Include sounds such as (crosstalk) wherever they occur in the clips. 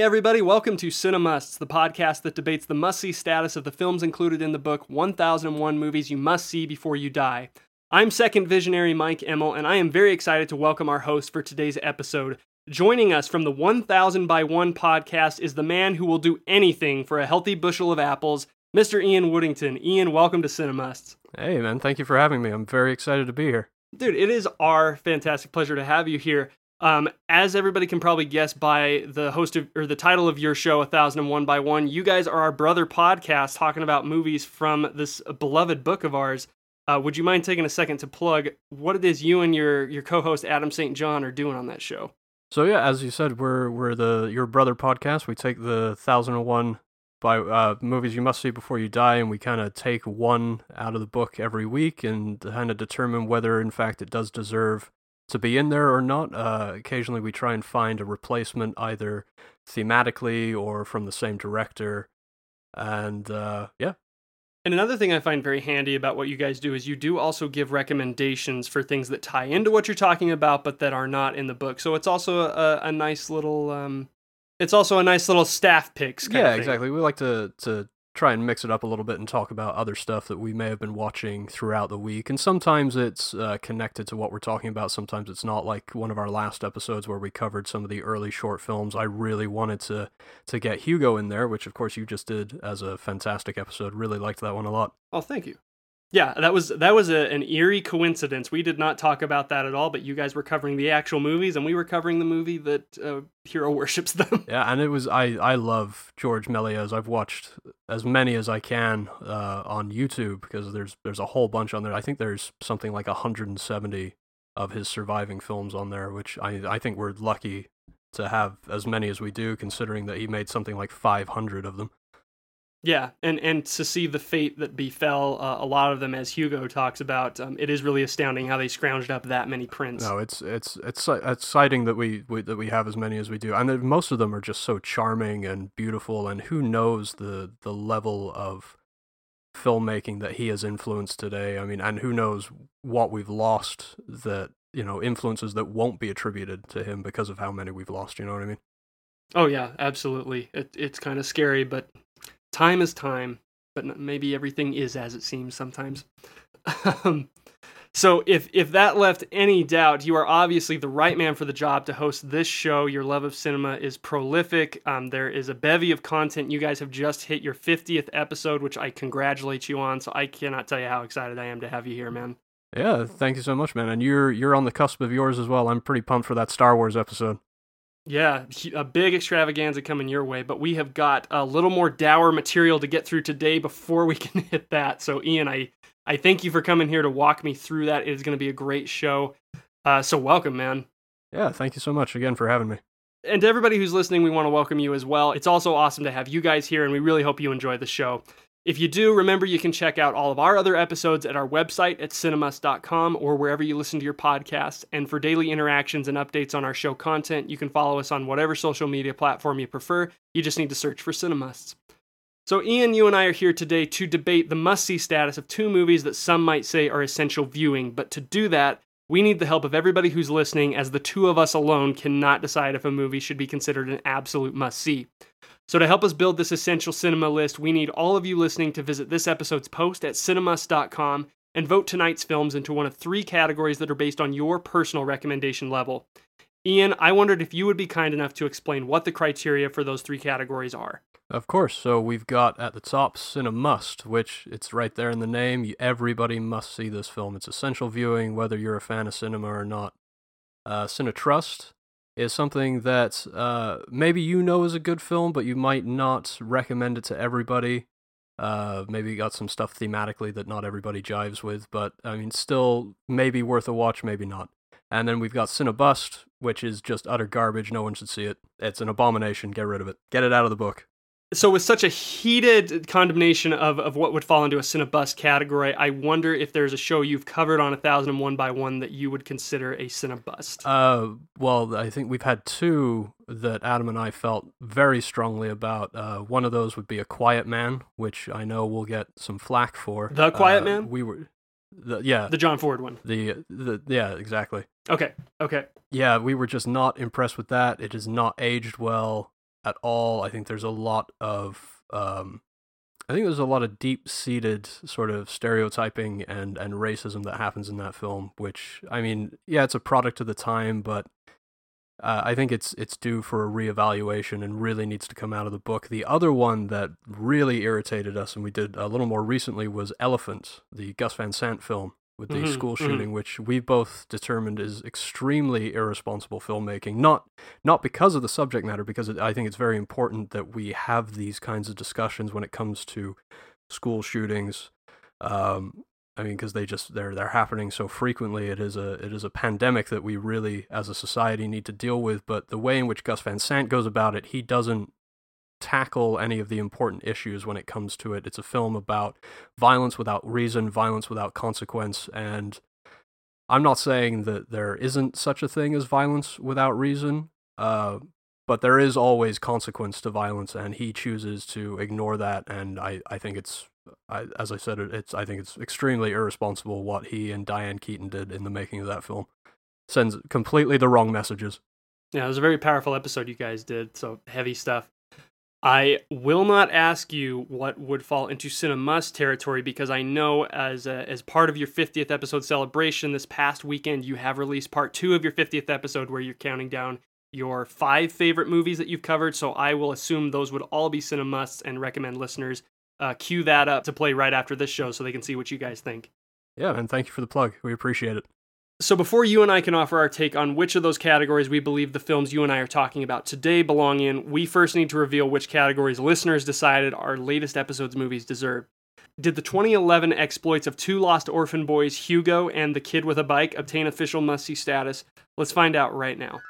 Hey, everybody, welcome to Cinemusts, the podcast that debates the must see status of the films included in the book 1001 Movies You Must See Before You Die. I'm second visionary Mike Emmel, and I am very excited to welcome our host for today's episode. Joining us from the 1000 by 1 podcast is the man who will do anything for a healthy bushel of apples, Mr. Ian Woodington. Ian, welcome to Cinemusts. Hey, man, thank you for having me. I'm very excited to be here. Dude, it is our fantastic pleasure to have you here. Um, as everybody can probably guess by the host of or the title of your show, 1001 by One, you guys are our brother podcast talking about movies from this beloved book of ours. Uh, would you mind taking a second to plug what it is you and your your co-host Adam St. John are doing on that show? So yeah, as you said, we're we're the your brother podcast. We take the 1001 by uh, movies you must see before you die, and we kind of take one out of the book every week and kind of determine whether, in fact, it does deserve to be in there or not. Uh, occasionally, we try and find a replacement, either thematically or from the same director. And uh, yeah, And another thing I find very handy about what you guys do is you do also give recommendations for things that tie into what you're talking about, but that are not in the book. So it's also a, a nice little, um, it's also a nice little staff picks. Kind yeah, exactly. We like to to try and mix it up a little bit and talk about other stuff that we may have been watching throughout the week. And sometimes it's uh, connected to what we're talking about. Sometimes it's not. Like one of our last episodes where we covered some of the early short films. I really wanted to to get Hugo in there, which of course you just did as a fantastic episode. Really liked that one a lot. Oh, thank you. Yeah, that was that was a, an eerie coincidence. We did not talk about that at all, but you guys were covering the actual movies, and we were covering the movie that uh, Hero (laughs) worships them. Yeah, and it was I I love George Méliès. I've watched as many as I can uh, on YouTube because there's there's a whole bunch on there. I think there's something like 170 of his surviving films on there, which I I think we're lucky to have as many as we do, considering that he made something like 500 of them. Yeah, and and to see the fate that befell uh, a lot of them, as Hugo talks about, um, it is really astounding how they scrounged up that many prints. No, it's it's it's exciting that we, we that we have as many as we do, and most of them are just so charming and beautiful. And who knows the the level of filmmaking that he has influenced today? I mean, and who knows what we've lost that you know influences that won't be attributed to him because of how many we've lost. You know what I mean? Oh yeah, absolutely. It, it's kind of scary, but time is time. But maybe everything is as it seems sometimes. (laughs) um, so if if that left any doubt, you are obviously the right man for the job to host this show. Your love of cinema is prolific. Um, there is a bevy of content. You guys have just hit your 50th episode, which I congratulate you on. So I cannot tell you how excited I am to have you here, man. Yeah, thank you so much, man. And you're you're on the cusp of yours as well. I'm pretty pumped for that Star Wars episode. Yeah, a big extravaganza coming your way, but we have got a little more dour material to get through today before we (laughs) can hit that. So, Ian, I I thank you for coming here to walk me through that. It is going to be a great show. Uh, so, welcome, man. Yeah, thank you so much again for having me. And to everybody who's listening, we want to welcome you as well. It's also awesome to have you guys here, and we really hope you enjoy the show. If you do, remember you can check out all of our other episodes at our website at cinemus.com or wherever you listen to your podcasts. And for daily interactions and updates on our show content, you can follow us on whatever social media platform you prefer. You just need to search for Cinemusts. So, Ian, you and I are here today to debate the must see status of two movies that some might say are essential viewing. But to do that, we need the help of everybody who's listening, as the two of us alone cannot decide if a movie should be considered an absolute must see. So, to help us build this essential cinema list, we need all of you listening to visit this episode's post at cinemus.com and vote tonight's films into one of three categories that are based on your personal recommendation level. Ian, I wondered if you would be kind enough to explain what the criteria for those three categories are. Of course. So we've got at the top Cine Must, which it's right there in the name. Everybody must see this film. It's essential viewing, whether you're a fan of cinema or not. Uh, Trust is something that uh, maybe you know is a good film, but you might not recommend it to everybody. Uh, maybe you got some stuff thematically that not everybody jives with, but I mean, still maybe worth a watch, maybe not. And then we've got Cinebust, which is just utter garbage. No one should see it. It's an abomination. Get rid of it. Get it out of the book. So, with such a heated condemnation of, of what would fall into a Cinebust category, I wonder if there's a show you've covered on 1001 by 1 that you would consider a Cinebust. Uh, well, I think we've had two that Adam and I felt very strongly about. Uh, one of those would be A Quiet Man, which I know we'll get some flack for. The Quiet Uh, Man? We were the yeah The John Ford one. the the yeah exactly. Okay. Okay. Yeah, we were just not impressed with that. It has not aged well at all. I think there's a lot of um, I think there's a lot of deep seated sort of stereotyping and and racism that happens in that film. Which I mean, yeah, it's a product of the time, but uh, I think it's it's due for a reevaluation and really needs to come out of the book. The other one that really irritated us, and we did a little more recently, was Elephant, the Gus Van Sant film with the Mhm, school mhm. shooting, which we both determined is extremely irresponsible filmmaking. Not not because of the subject matter, because it, I think it's very important that we have these kinds of discussions when it comes to school shootings. Um, I mean, because they just they're they're happening so frequently. It is a it is a pandemic that we really, as a society, need to deal with. But the way in which Gus Van Sant goes about it, he doesn't tackle any of the important issues when it comes to it. It's a film about violence without reason, violence without consequence, and I'm not saying that there isn't such a thing as violence without reason, uh, but there is always consequence to violence, and he chooses to ignore that. And I, I think it's, I, as I said, it's I think it's extremely irresponsible what he and Diane Keaton did in the making of that film. Sends completely the wrong messages. Yeah, it was a very powerful episode you guys did. So heavy stuff. I will not ask you what would fall into Cinemust territory because I know as a, as part of your 50th episode celebration this past weekend you have released part two of your 50th episode where you're counting down your five favorite movies that you've covered. So I will assume those would all be Cinemusts and recommend listeners uh, cue that up to play right after this show so they can see what you guys think. Yeah, and thank you for the plug. We appreciate it. So, before you and I can offer our take on which of those categories we believe the films you and I are talking about today belong in, we first need to reveal which categories listeners decided our latest episode's movies deserve. Did the 2011 exploits of two lost orphan boys, Hugo and the Kid with a Bike, obtain official must see status? Let's find out right now.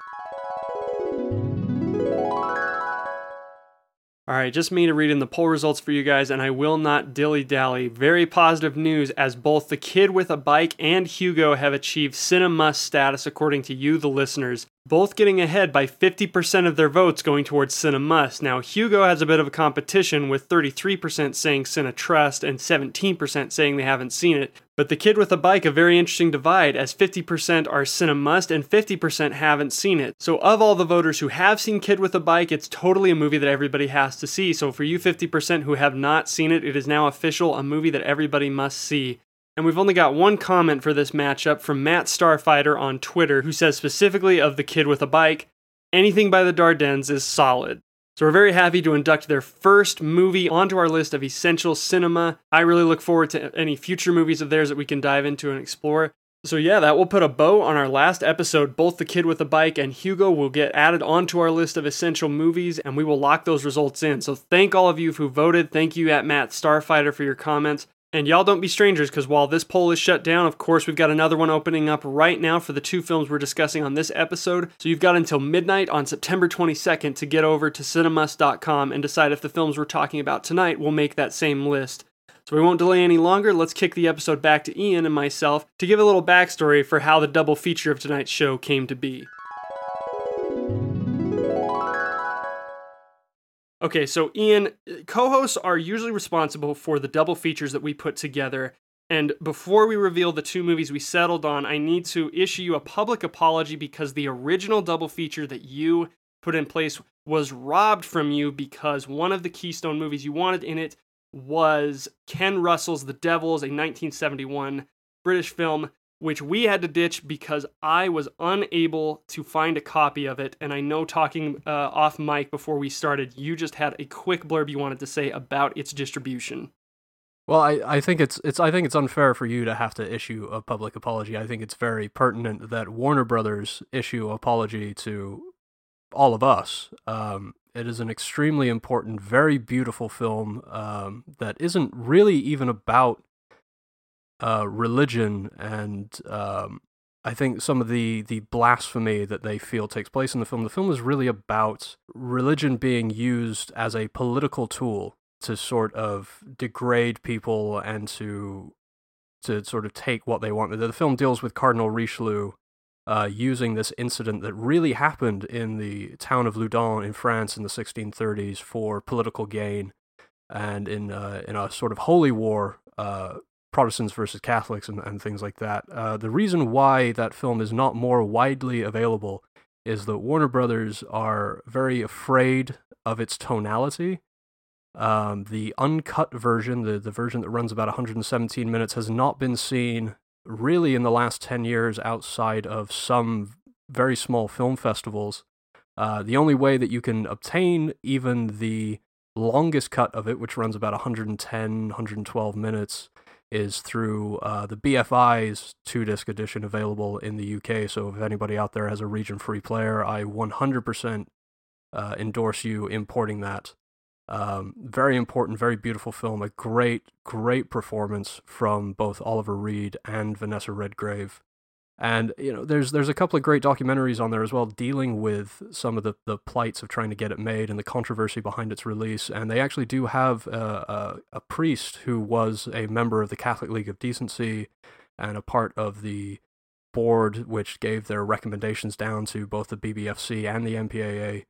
All right, just me to read in the poll results for you guys, and I will not dilly dally. Very positive news as both the kid with a bike and Hugo have achieved cinema status according to you, the listeners, both getting ahead by 50% of their votes going towards Cinemust. Now, Hugo has a bit of a competition with 33% saying Cinetrust and 17% saying they haven't seen it. But the kid with a bike, a very interesting divide, as 50% are Cinemust and 50% haven't seen it. So, of all the voters who have seen Kid with a Bike, it's totally a movie that everybody has to see. So, for you 50% who have not seen it, it is now official, a movie that everybody must see. And we've only got one comment for this matchup from Matt Starfighter on Twitter, who says specifically of the kid with a bike, anything by the Dardennes is solid. So we're very happy to induct their first movie onto our list of essential cinema. I really look forward to any future movies of theirs that we can dive into and explore. So yeah, that will put a bow on our last episode. Both The Kid with a Bike and Hugo will get added onto our list of essential movies and we will lock those results in. So thank all of you who voted. Thank you at Matt Starfighter for your comments. And y'all don't be strangers because while this poll is shut down, of course, we've got another one opening up right now for the two films we're discussing on this episode. So you've got until midnight on September 22nd to get over to cinemus.com and decide if the films we're talking about tonight will make that same list. So we won't delay any longer. Let's kick the episode back to Ian and myself to give a little backstory for how the double feature of tonight's show came to be. Okay, so Ian, co hosts are usually responsible for the double features that we put together. And before we reveal the two movies we settled on, I need to issue you a public apology because the original double feature that you put in place was robbed from you because one of the Keystone movies you wanted in it was Ken Russell's The Devils, a 1971 British film, which we had to ditch because I was unable to find a copy of it. And I know talking uh, off mic before we started, you just had a quick blurb you wanted to say about its distribution. Well, I, I think it's it's I think it's unfair for you to have to issue a public apology. I think it's very pertinent that Warner Brothers issue apology to all of us. Um, it is an extremely important, very beautiful film um, that isn't really even about uh, religion and um, I think some of the the blasphemy that they feel takes place in the film. The film is really about religion being used as a political tool to sort of degrade people and to to sort of take what they want. The film deals with Cardinal Richelieu uh, using this incident that really happened in the town of Loudun in France in the 1630s for political gain, and in uh, in a sort of holy war. Uh, Protestants versus Catholics and, and things like that. Uh, the reason why that film is not more widely available is that Warner Brothers are very afraid of its tonality. Um, the uncut version, the, the version that runs about 117 minutes, has not been seen really in the last 10 years outside of some very small film festivals. Uh, the only way that you can obtain even the longest cut of it, which runs about 110, 112 minutes, is through uh, the BFI's two disc edition available in the UK. So if anybody out there has a region free player, I 100% uh, endorse you importing that. Um, very important, very beautiful film. A great, great performance from both Oliver Reed and Vanessa Redgrave. And you know, there's there's a couple of great documentaries on there as well, dealing with some of the, the plights of trying to get it made and the controversy behind its release. And they actually do have a, a, a priest who was a member of the Catholic League of Decency and a part of the board which gave their recommendations down to both the BBFC and the MPAA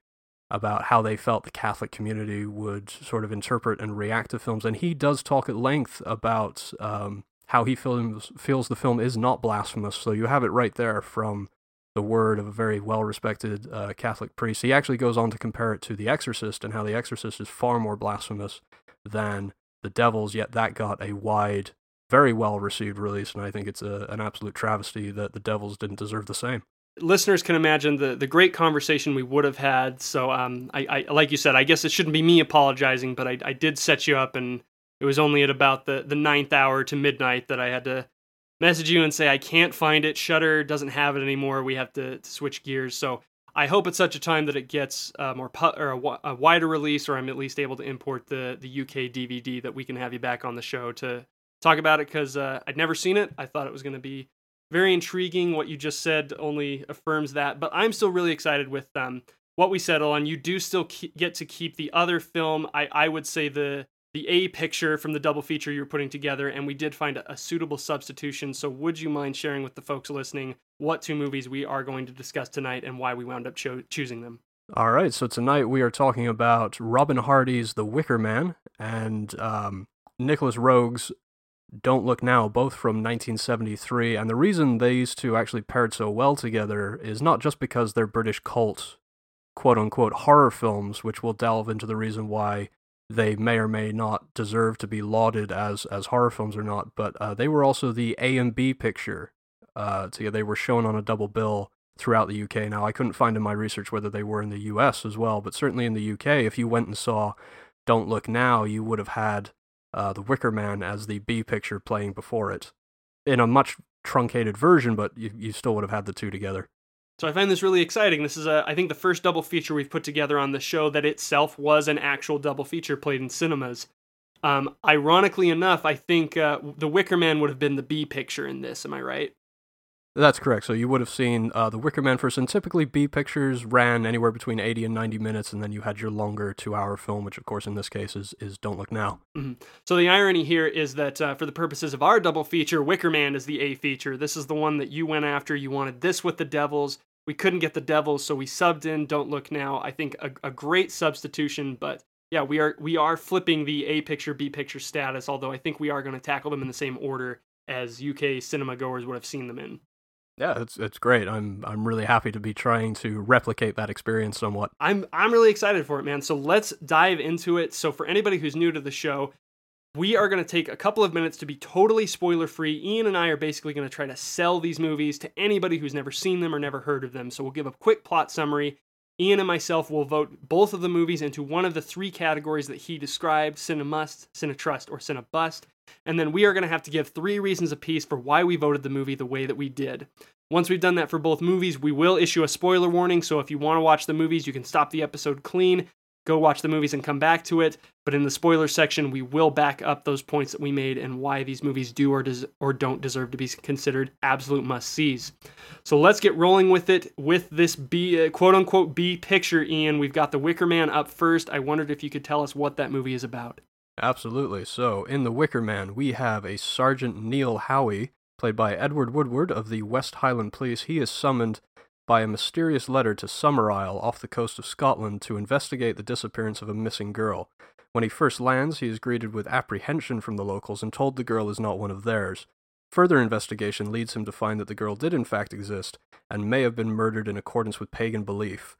about how they felt the Catholic community would sort of interpret and react to films. And he does talk at length about um, how he feels, feels the film is not blasphemous. So you have it right there from the word of a very well respected uh, Catholic priest. He actually goes on to compare it to The Exorcist and how The Exorcist is far more blasphemous than The Devils, yet that got a wide, very well received release. And I think it's a, an absolute travesty that The Devils didn't deserve the same listeners can imagine the the great conversation we would have had. So, um, I, I like you said, I guess it shouldn't be me apologizing, but I, I did set you up and it was only at about the, the ninth hour to midnight that I had to message you and say I can't find it. Shudder doesn't have it anymore. We have to, to switch gears. So I hope at such a time that it gets uh, more pu- or a, wider release, or I'm at least able to import the the UK DVD that we can have you back on the show to talk about it because uh, I'd never seen it. I thought it was going to be very intriguing. What you just said only affirms that, but I'm still really excited with um, what we settle on. You do still get to keep the other film. I I would say the the A picture from the double feature you're putting together, and we did find a, a, suitable substitution. So, would you mind sharing with the folks listening what two movies we are going to discuss tonight and why we wound up cho- choosing them? All right, so tonight we are talking about Robin Hardy's The Wicker Man and um, Nicolas Roeg's Don't Look Now, both from 1973. And the reason these two actually paired so well together is not just because they're British cult, quote unquote, horror films, which we'll delve into the reason why they may or may not deserve to be lauded as as horror films or not, but uh, they were also the A and B picture. Uh, so they were shown on a double bill throughout the UK. Now I couldn't find in my research whether they were in the US as well, but certainly in the UK, if you went and saw Don't Look Now, you would have had uh, the Wicker Man as the B picture playing before it, in a much truncated version, but you, you still would have had the two together. So I find this really exciting. This is, a, I think, the first double feature we've put together on the show that itself was an actual double feature played in cinemas. Um, ironically enough, I think uh, The Wicker Man would have been the B picture in this. Am I right? That's correct. So you would have seen uh, the Wicker Man first, and typically B pictures ran anywhere between 80 and 90 minutes, and then you had your longer two-hour film, which of course in this case is, is Don't Look Now. Mm-hmm. So the irony here is that uh, for the purposes of our double feature, Wicker Man is the A feature. This is the one that you went after. You wanted this with the Devils. We couldn't get the Devils, so we subbed in Don't Look Now. I think a, a great substitution, but yeah, we are we are flipping the A picture B picture status. Although I think we are going to tackle them in the same order as UK cinema goers would have seen them in. Yeah, it's it's great. I'm I'm really happy to be trying to replicate that experience somewhat. I'm I'm really excited for it, man. So let's dive into it. So for anybody who's new to the show, we are going to take a couple of minutes to be totally spoiler free. Ian and I are basically going to try to sell these movies to anybody who's never seen them or never heard of them. So we'll give a quick plot summary. Ian and myself will vote both of the movies into one of the three categories that he described Cine Must, Cine Trust, or Cine Bust. And then we are going to have to give three reasons apiece for why we voted the movie the way that we did. Once we've done that for both movies, we will issue a spoiler warning. So if you want to watch the movies, you can stop the episode clean, go watch the movies, and come back to it. But in the spoiler section, we will back up those points that we made and why these movies do or, des- or don't deserve to be considered absolute must sees. So let's get rolling with it with this B, uh, quote unquote B picture, Ian. We've got The Wicker Man up first. I wondered if you could tell us what that movie is about. Absolutely. So, in The Wicker Man, we have a Sergeant Neil Howie played by Edward Woodward of the West Highland Police, he is summoned by a mysterious letter to Summerisle off the coast of Scotland to investigate the disappearance of a missing girl. When he first lands, he is greeted with apprehension from the locals and told the girl is not one of theirs. Further investigation leads him to find that the girl did in fact exist and may have been murdered in accordance with pagan belief.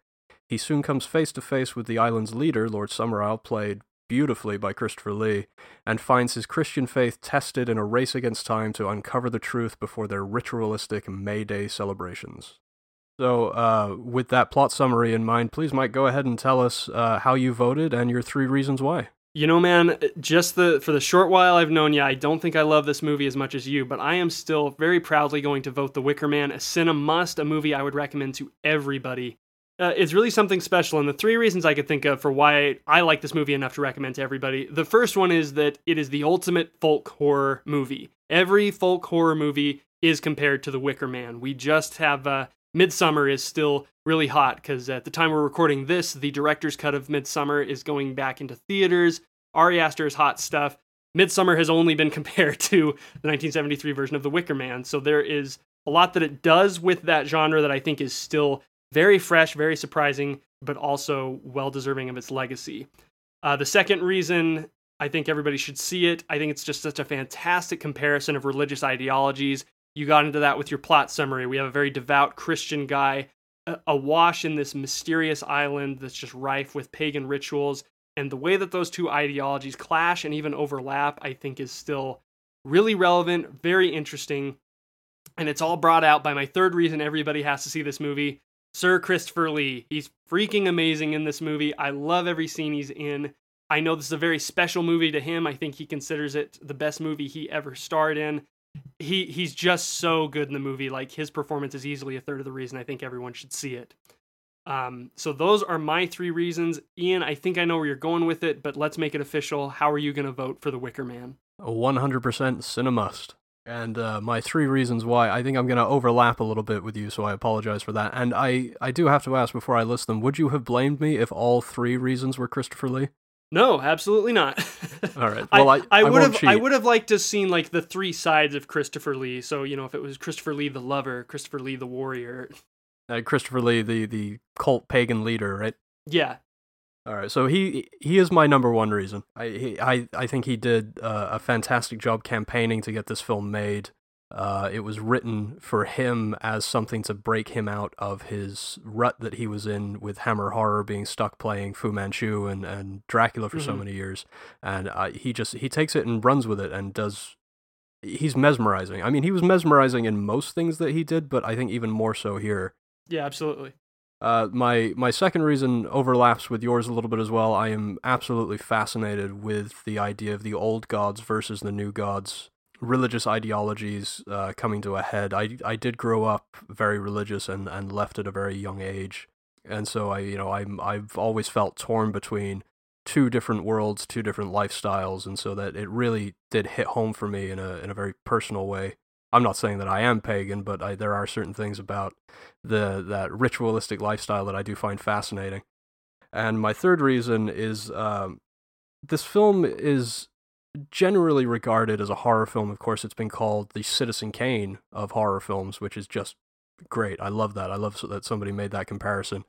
He soon comes face to face with the island's leader, Lord Summerisle, played beautifully by Christopher Lee, and finds his Christian faith tested in a race against time to uncover the truth before their ritualistic May Day celebrations. So, uh, with that plot summary in mind, please, Mike, go ahead and tell us uh, how you voted and your three reasons why. You know, man, just the for the short while I've known you, I don't think I love this movie as much as you, but I am still very proudly going to vote The Wicker Man a cinema must, a movie I would recommend to everybody. Uh, it's really something special, and the three reasons I could think of for why I like this movie enough to recommend to everybody. The first one is that it is the ultimate folk horror movie. Every folk horror movie is compared to The Wicker Man. We just have uh, Midsommar is still really hot because at the time we're recording this, the director's cut of Midsommar is going back into theaters. Ari Aster's hot stuff. Midsommar has only been (laughs) compared to the 1973 version of The Wicker Man, so there is a lot that it does with that genre that I think is still very fresh, very surprising, but also well deserving of its legacy. Uh, the second reason I think everybody should see it, I think it's just such a fantastic comparison of religious ideologies you got into that with your plot summary. We have a very devout Christian guy awash in this mysterious island that's just rife with pagan rituals. And the way that those two ideologies clash and even overlap, I think, is still really relevant, very interesting. And it's all brought out by my third reason everybody has to see this movie Sir Christopher Lee. He's freaking amazing in this movie. I love every scene he's in. I know this is a very special movie to him. I think he considers it the best movie he ever starred in he he's just so good in the movie. Like his performance is easily a third of the reason I think everyone should see it. Um, so those are my three reasons. Ian, I think I know where you're going with it, but let's make it official. How are you going to vote for The Wicker Man? A 100% cinemust. And uh, my three reasons why, I think I'm going to overlap a little bit with you, so I apologize for that. And I, I do have to ask before I list them, would you have blamed me if all three reasons were Christopher Lee? No, absolutely not. (laughs) All right. Well, I, I, I, would have cheat. I would have liked to have seen like the three sides of Christopher Lee. So you know, if it was Christopher Lee the lover, Christopher Lee the warrior. Uh, Christopher Lee, the the cult pagan leader, right? Yeah. All right. So he he is my number one reason. I he, I I think he did uh, a fantastic job campaigning to get this film made. Uh, it was written for him as something to break him out of his rut that he was in with Hammer Horror being stuck playing Fu Manchu and, and Dracula for mm-hmm. so many years. And uh, he just he takes it and runs with it and does. He's mesmerizing. I mean, he was mesmerizing in most things that he did, but I think even more so here. Yeah, absolutely. Uh, my my second reason overlaps with yours a little bit as well. I am absolutely fascinated with the idea of the old gods versus the new gods religious ideologies uh, coming to a head. I I did grow up very religious and, and left at a very young age, and so I you know I'm I've always felt torn between two different worlds, two different lifestyles, and so that it really did hit home for me in a in a very personal way. I'm not saying that I am pagan, but I, there are certain things about the that ritualistic lifestyle that I do find fascinating. And my third reason is um, this film is generally regarded as a horror film. Of course, it's been called the Citizen Kane of horror films, which is just great. I love that. I love that somebody made that comparison.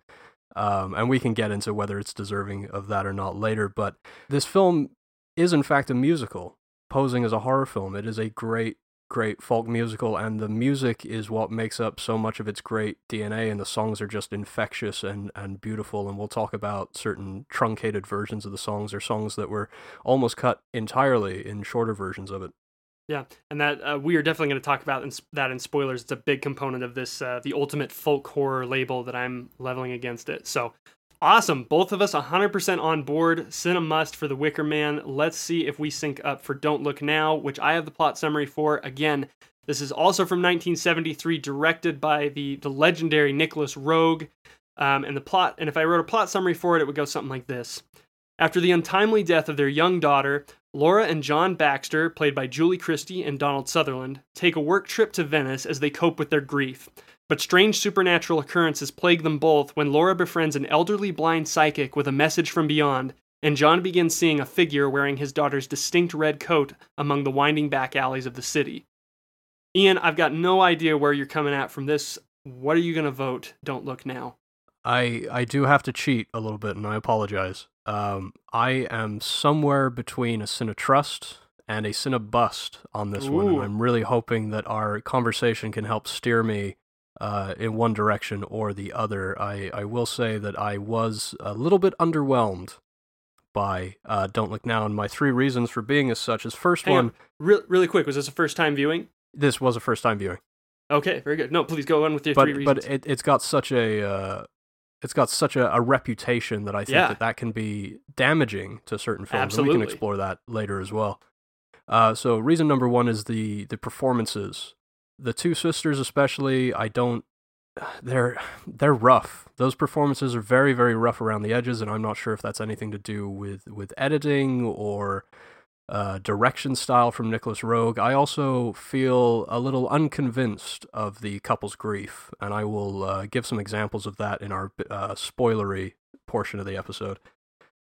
Um, and we can get into whether it's deserving of that or not later. But this film is, in fact, a musical, posing as a horror film. It is a great great folk musical, and the music is what makes up so much of its great DNA, and the songs are just infectious and, and beautiful. And we'll talk about certain truncated versions of the songs or songs that were almost cut entirely in shorter versions of it. Yeah, and that uh, we are definitely going to talk about in, that in spoilers. It's a big component of this, uh, the ultimate folk horror label that I'm leveling against it. So Awesome. Both of us 100% on board. Cinema must for The Wicker Man. Let's see if we sync up for Don't Look Now, which I have the plot summary for. Again, this is also from 1973, directed by the, the legendary Nicolas Roeg. Um, and the plot, and if I wrote a plot summary for it, it would go something like this. After the untimely death of their young daughter, Laura and John Baxter, played by Julie Christie and Donald Sutherland, take a work trip to Venice as they cope with their grief. But strange supernatural occurrences plague them both when Laura befriends an elderly blind psychic with a message from beyond, and John begins seeing a figure wearing his daughter's distinct red coat among the winding back alleys of the city. Ian, I've got no idea where you're coming at from this what are you going to vote? Don't look now. I I do have to cheat a little bit, and I apologize. Um, I am somewhere between a Cinetrust and a Cinebust on this one, and I'm really hoping that our conversation can help steer me uh, in one direction or the other. I, I will say that I was a little bit underwhelmed by uh, Don't Look Now, and my three reasons for being as such is first Hang one, on. Re- really quick, was this a first time viewing? this was a first time viewing. Okay, very good. No, please go on with your but three reasons. but it, it's got such a uh, it's got such a, a reputation that I think Yeah. that that can be damaging to certain films, and we can explore that later as well. Uh, so reason number one is the the performances. The two sisters, especially, I don't. They're they're rough. Those performances are very very rough around the edges, and I'm not sure if that's anything to do with with editing or uh, direction style from Nicolas Roeg. I also feel a little unconvinced of the couple's grief, and I will uh, give some examples of that in our uh, spoilery portion of the episode.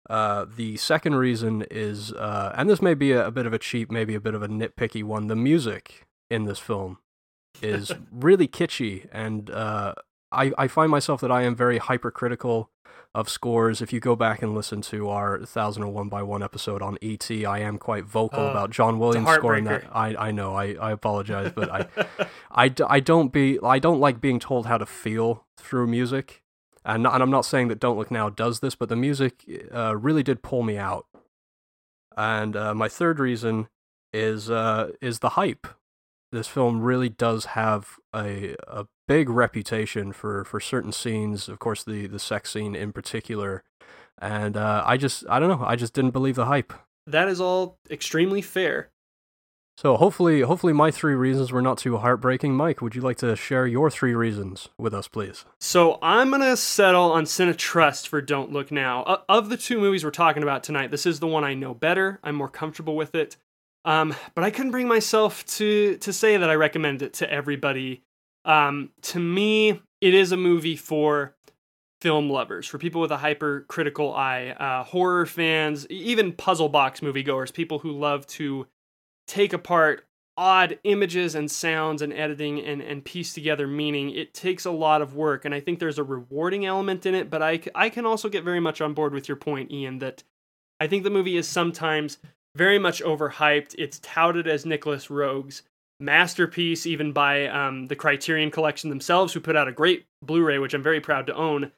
Uh, the second reason is, uh, and this may be a, a bit of a cheap, maybe a bit of a nitpicky one, the music in this film is really kitschy, and uh, I, I find myself that I am very hypercritical of scores. If you go back and listen to our 1001 by 1 episode on ET, I am quite vocal Oh, about John Williams scoring that. I, I know, I, I apologize, but I, (laughs) I, I don't be I don't like being told how to feel through music, and not, and I'm not saying that Don't Look Now does this, but the music uh, really did pull me out. And uh, my third reason is uh, is the hype. This film really does have a a big reputation for, for certain scenes. Of course, the the sex scene in particular, and uh, I just I don't know. I just didn't believe the hype. that is all extremely fair. So hopefully, hopefully my three reasons were not too heartbreaking. Mike, would you like to share your three reasons with us, please? So I'm gonna settle on Cinetrust for Don't Look Now. Of the two movies we're talking about tonight, this is the one I know better. I'm more comfortable with it. Um, but I couldn't bring myself to to say that I recommend it to everybody. Um, to me, it is a movie for film lovers, for people with a hypercritical eye, uh, horror fans, even puzzle box moviegoers, people who love to take apart odd images and sounds and editing and, and piece together meaning. It takes a lot of work, and I think there's a rewarding element in it, but I, I can also get very much on board with your point, Ian, that I think the movie is sometimes very much overhyped. It's touted as Nicolas Roeg's masterpiece, even by um, the Criterion Collection themselves, who put out a great Blu ray, which I'm very proud to own.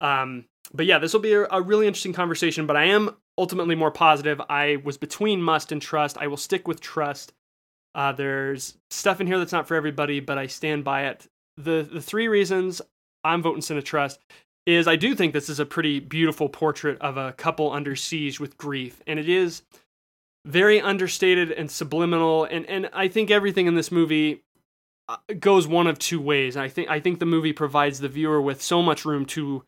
Um, but yeah, this will be a, a really interesting conversation, but I am ultimately more positive. I was between must and trust. I will stick with trust. Uh, there's stuff in here that's not for everybody, but I stand by it. The the three reasons I'm voting Cinetrust is I do think this is a pretty beautiful portrait of a couple under siege with grief, and it is very understated and subliminal, and and I think everything in this movie uh, goes one of two ways. I think I think the movie provides the viewer with so much room to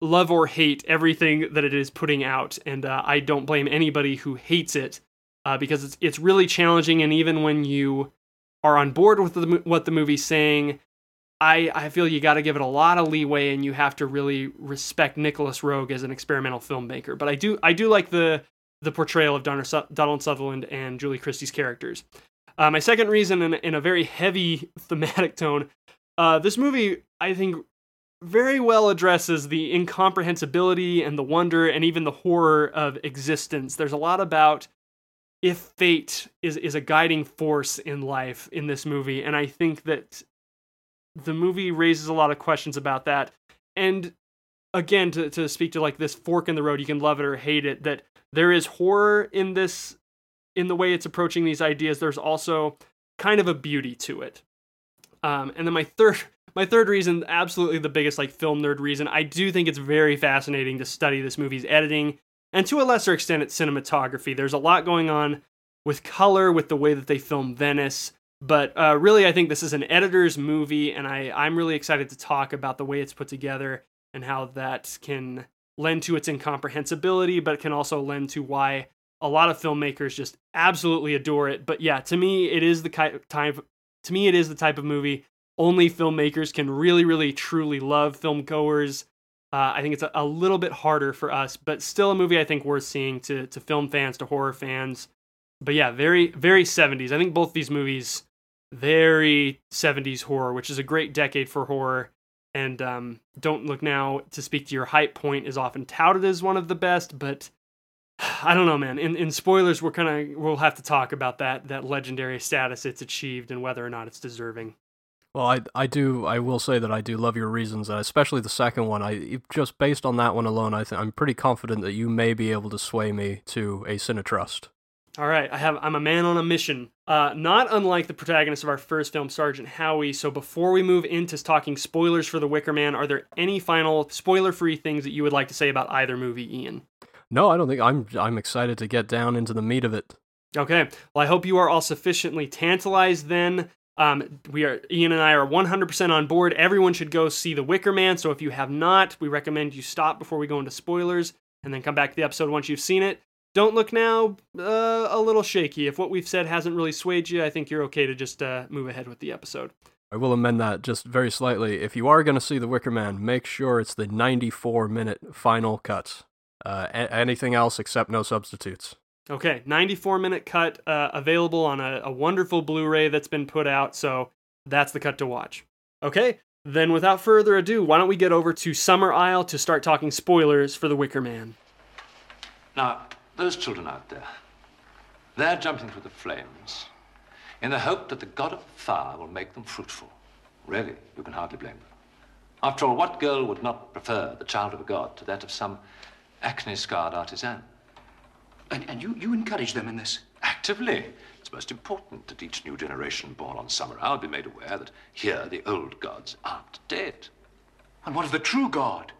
love or hate everything that it is putting out, and uh, I don't blame anybody who hates it uh, because it's it's really challenging. And even when you are on board with the, what the movie's saying, I I feel you got to give it a lot of leeway, and you have to really respect Nicolas Roeg as an experimental filmmaker. But I do I do like the the portrayal of Donald Sutherland and Julie Christie's characters. Uh, my second reason, in, in a very heavy (laughs) thematic tone, uh, this movie I think very well addresses the incomprehensibility and the wonder and even the horror of existence. There's a lot about if fate is is a guiding force in life in this movie, and I think that the movie raises a lot of questions about that. And again, to to speak to like this fork in the road, you can love it or hate it. That there is horror in this in the way it's approaching these ideas. There's also kind of a beauty to it. Um, and then my third my third reason, absolutely the biggest like film nerd reason, I do think it's very fascinating to study this movie's editing and to a lesser extent its cinematography. There's a lot going on with color, with the way that they film Venice. But uh, really, I think this is an editor's movie, and I, I'm really excited to talk about the way it's put together and how that can lend to its incomprehensibility, but it can also lend to why a lot of filmmakers just absolutely adore it. But yeah, to me, it is the type. To me, it is the type of movie only filmmakers can really, really, truly love. Film goers, uh, I think it's a, a little bit harder for us, but still a movie I think worth seeing to to film fans, to horror fans. But yeah, very, very 70s. I think both these movies very 70s horror, which is a great decade for horror. And um, Don't Look Now, to speak to your hype point, is often touted as one of the best, but (sighs) I don't know, man. In in spoilers, we're kind of we'll have to talk about that that legendary status it's achieved and whether or not it's deserving. Well, I I do I will say that I do love your reasons, and especially the second one. I just based on that one alone, I think I'm pretty confident that you may be able to sway me to a Cinetrust. All right, I have I'm a man on a mission. Uh, not unlike the protagonist of our first film, Sergeant Howie. So before we move into talking spoilers for The Wicker Man, are there any final spoiler-free things that you would like to say about either movie, Ian? No, I don't think I'm. I'm excited to get down into the meat of it. Okay. Well, I hope you are all sufficiently tantalized then. Um, we are Ian and I are 100% on board. Everyone should go see The Wicker Man. So if you have not, we recommend you stop before we go into spoilers and then come back to the episode once you've seen it. Don't look now. Uh, a little shaky. If what we've said hasn't really swayed you, I think you're okay to just uh, move ahead with the episode. I will amend that just very slightly. If you are going to see The Wicker Man, make sure it's the 94 minute final cut. Uh, a- anything else except no substitutes. Okay, 94 minute cut uh, available on a, a wonderful Blu ray that's been put out, so that's the cut to watch. Okay, then without further ado, why don't we get over to Summerisle to start talking spoilers for The Wicker Man? Now, those children out there, they're jumping through the flames in the hope that the god of fire will make them fruitful. Really, you can hardly blame them. After all, what girl would not prefer the child of a god to that of some acne-scarred artisan? And, and you, you encourage them in this? Actively. It's most important that each new generation born on Summerisle be made aware that here the old gods aren't dead. And what of the true God?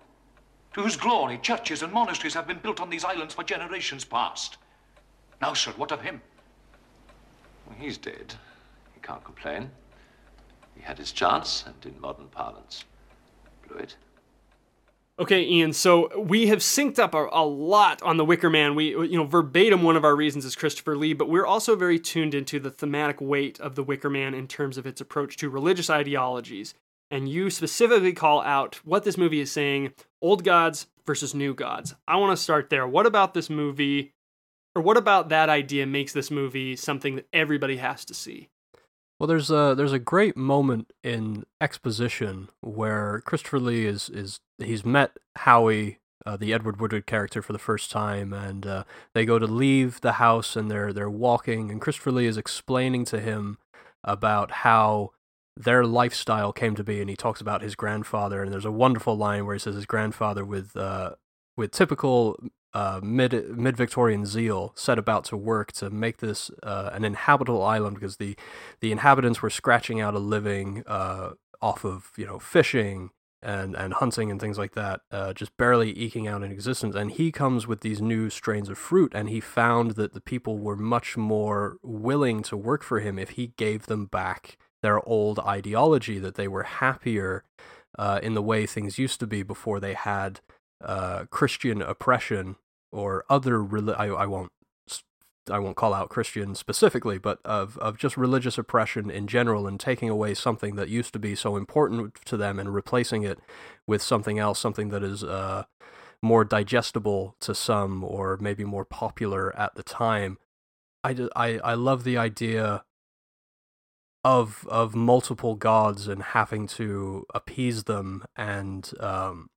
To whose glory churches and monasteries have been built on these islands for generations past. Now, sir, what of him? Well, he's dead. He can't complain. He had his chance, and in modern parlance, blew it. Okay, Ian. So we have synced up a, a, lot on the Wicker Man. We, you know, verbatim. One of our reasons is Christopher Lee, but we're also very tuned into the thematic weight of the Wicker Man in terms of its approach to religious ideologies. And you specifically call out what this movie is saying: old gods versus new gods. I want to start there. What about this movie, or what about that idea makes this movie something that everybody has to see? Well, there's a there's a great moment in exposition where Christopher Lee is is he's met Howie, uh, the Edward Woodward character, for the first time, and uh, they go to leave the house and they're they're walking, and Christopher Lee is explaining to him about how their lifestyle came to be, and he talks about his grandfather, and there's a wonderful line where he says his grandfather with uh, with typical uh, mid mid Victorian zeal set about to work to make this uh, an inhabitable island because the the inhabitants were scratching out a living uh, off of you know fishing and and hunting and things like that, uh, just barely eking out an existence. And he comes with these new strains of fruit, and he found that the people were much more willing to work for him if he gave them back their old ideology. That they were happier uh, in the way things used to be before they had uh, Christian oppression or other reli- I, I won't I won't call out Christian specifically, but of of just religious oppression in general and taking away something that used to be so important to them and replacing it with something else, something that is uh, more digestible to some or maybe more popular at the time. I, I, I love the idea of of multiple gods and having to appease them and um,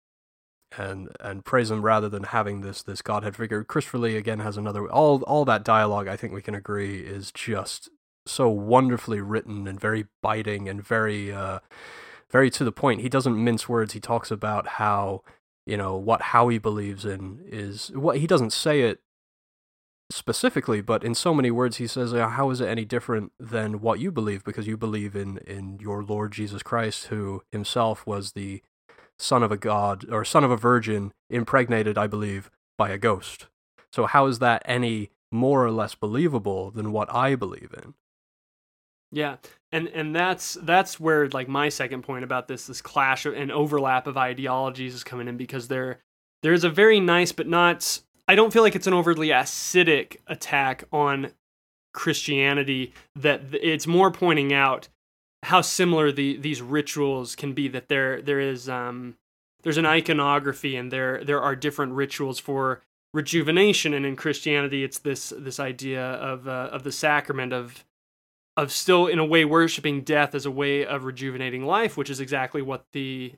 and and praise them rather than having this this godhead figure. Christopher Lee again has another all all that dialogue. I think we can agree is just so wonderfully written and very biting and very uh, very to the point. He doesn't mince words. He talks about how you know what Howie believes in is what he doesn't say it specifically, but in so many words he says, "How is it any different than what you believe? Because you believe in in your Lord Jesus Christ, who himself was the son of a god or son of a virgin impregnated, I believe, by a ghost. So how is that any more or less believable than what I believe in? Yeah, and and that's that's where like my second point about this this clash and overlap of ideologies is coming in because there there's a very nice but not I don't feel like it's an overly acidic attack on Christianity that it's more pointing out how similar the these rituals can be that there there is um there's an iconography and there there are different rituals for rejuvenation and in Christianity it's this this idea of uh, of the sacrament of of still in a way worshiping death as a way of rejuvenating life, which is exactly what the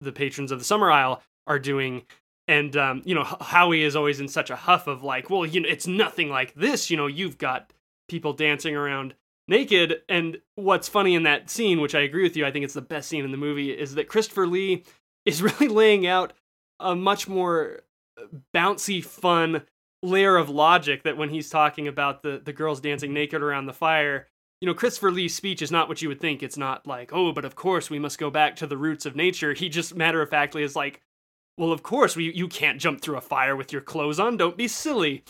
the patrons of the Summerisle are doing. And um, you know, Howie is always in such a huff of like, well, you know, it's nothing like this. You know, you've got people dancing around naked. And what's funny in that scene, which I agree with you, I think it's the best scene in the movie, is that Christopher Lee (laughs) is really laying out a much more bouncy, fun layer of logic that when he's talking about the the girls dancing naked around the fire you know christopher lee's speech is not what you would think it's not like oh but of course we must go back to the roots of nature he just matter of factly is like well of course we, you can't jump through a fire with your clothes on. Don't be silly.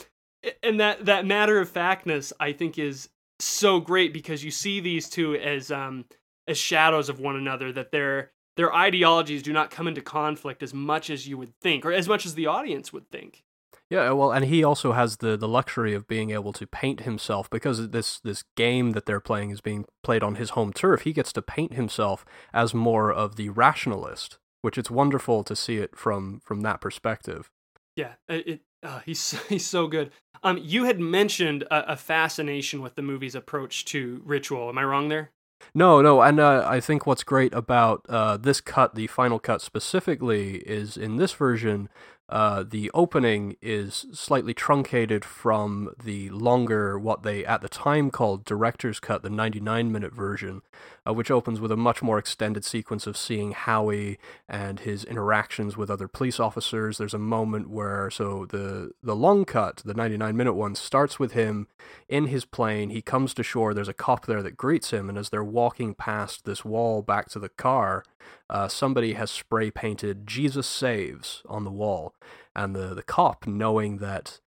And that that matter of factness i think is so great because you see these two as um as shadows of one another that their their ideologies do not come into conflict as much as you would think or as much as the audience would think. Yeah, well, and he also has the, the luxury of being able to paint himself because this this game that they're playing is being played on his home turf. He gets to paint himself as more of the rationalist, which it's wonderful to see it from from that perspective. Yeah, it, it uh, he's (laughs) he's so good. Um, you had mentioned a, a fascination with the movie's approach to ritual. Am I wrong there? No, no, and uh, I think what's great about uh, this cut, the final cut specifically, is in this version, uh, the opening is slightly truncated from the longer, what they at the time called director's cut, the 99 minute version, uh, which opens with a much more extended sequence of seeing Howie and his interactions with other police officers. There's a moment where, so the the long cut, the 99 minute one, starts with him in his plane. He comes to shore. There's a cop there that greets him, and as they're walking past this wall back to the car, uh, somebody has spray painted "Jesus Saves" on the wall, and the the cop, knowing that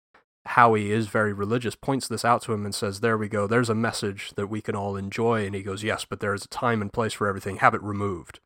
Howie is very religious, points this out to him and says, "There we go. There's a message that we can all enjoy." And he goes, "Yes, but there is a time and place for everything. Have it removed."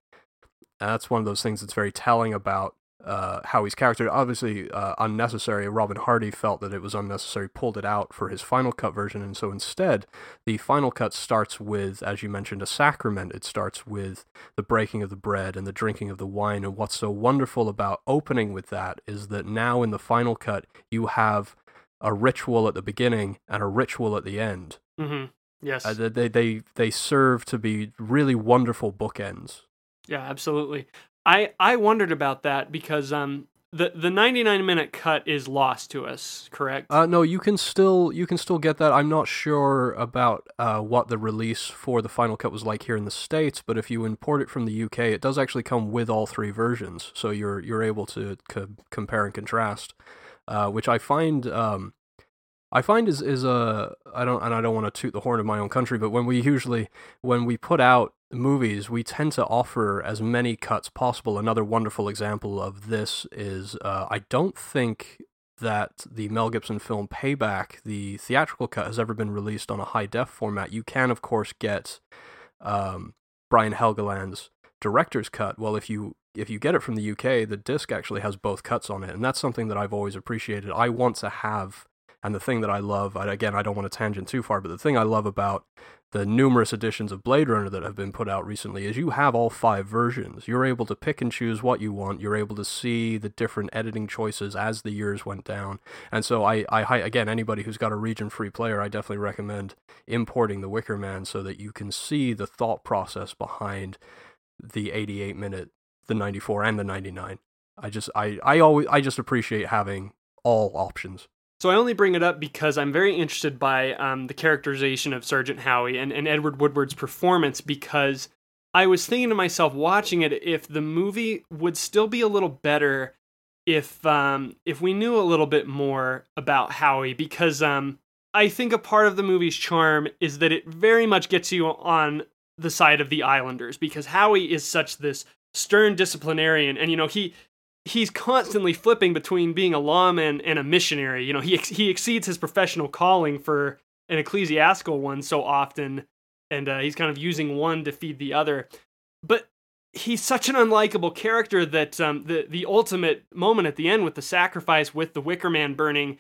And that's one of those things that's very telling about uh, Howie's character. Obviously, uh, unnecessary. Robin Hardy felt that it was unnecessary, pulled it out for his final cut version, and so instead, the final cut starts with, as you mentioned, a sacrament. It starts with the breaking of the bread and the drinking of the wine. And what's so wonderful about opening with that is that now in the final cut, you have a ritual at the beginning and a ritual at the end. Mm-hmm. Yes. Uh, they, they they serve to be really wonderful bookends. Yeah, absolutely. I I wondered about that because um the the 99 minute cut is lost to us, correct? Uh, no, you can still you can still get that. I'm not sure about uh, what the release for the final cut was like here in the states, but if you import it from the UK, it does actually come with all three versions, so you're you're able to co- compare and contrast, uh, which I find um, I find is is a I don't and I don't want to toot the horn of my own country, but when we usually when we put out movies, we tend to offer as many cuts possible. Another wonderful example of this is uh, I don't think that the Mel Gibson film Payback, the theatrical cut, has ever been released on a high def format. You can, of course, get um, Brian Helgeland's director's cut. Well, if you if you get it from the UK, the disc actually has both cuts on it, and that's something that I've always appreciated. I want to have, and the thing that I love, again, I don't want to tangent too far, but the thing I love about the numerous editions of Blade Runner that have been put out recently is you have all five versions. You're able to pick and choose what you want. You're able to see the different editing choices as the years went down. And so I, I again, anybody who's got a region-free player, I definitely recommend importing the Wicker Man so that you can see the thought process behind the 88 minute, the 94, and the 99. I just, I, I always, I just appreciate having all options. So I only bring it up because I'm very interested by um, the characterization of Sergeant Howie and, and Edward Woodward's performance because I was thinking to myself watching it if the movie would still be a little better if um, if we knew a little bit more about Howie because um, I think a part of the movie's charm is that it very much gets you on the side of the Islanders because Howie is such this stern disciplinarian and you know he he's constantly flipping between being a lawman and a missionary. You know, he he exceeds his professional calling for an ecclesiastical one so often, and uh, he's kind of using one to feed the other. But he's such an unlikable character that um, the the ultimate moment at the end with the sacrifice with the Wicker Man burning.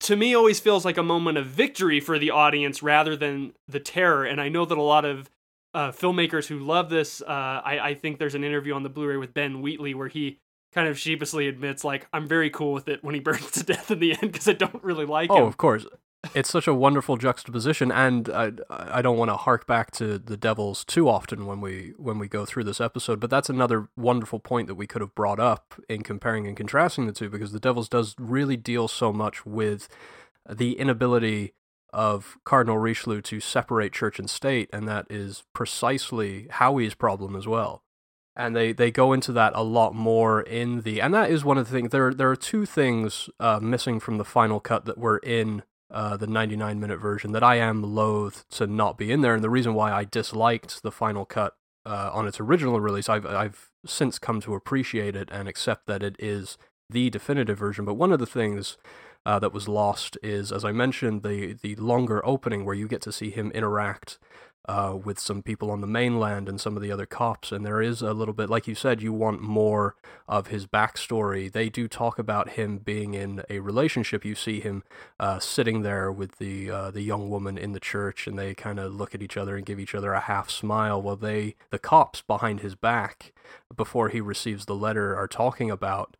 To me, always feels like a moment of victory for the audience rather than the terror. And I know that a lot of uh, filmmakers who love this, uh, I, I think there's an interview on the Blu-ray with Ben Wheatley where he kind of sheepishly admits like I'm very cool with it when he (laughs) burns to death in the end because I don't really like it. Oh, him. of course. it's such a wonderful juxtaposition, and I I don't want to hark back to the Devils too often when we when we go through this episode, but that's another wonderful point that we could have brought up in comparing and contrasting the two, because the Devils does really deal so much with the inability of Cardinal Richelieu to separate church and state, and that is precisely Howie's problem as well. And they, they go into that a lot more in the and that is one of the things there there are two things uh, missing from the final cut that were in uh, the 99 minute version that I am loath to not be in there, and the reason why I disliked the final cut uh, on its original release, I've I've since come to appreciate it and accept that it is the definitive version. But one of the things uh, that was lost is, as I mentioned, the the longer opening where you get to see him interact uh, with some people on the mainland and some of the other cops. And there is a little bit, like you said, you want more of his backstory. They do talk about him being in a relationship. You see him uh, sitting there with the uh, the young woman in the church, and they kind of look at each other and give each other a half smile. While they, the cops behind his back, before he receives the letter, are talking about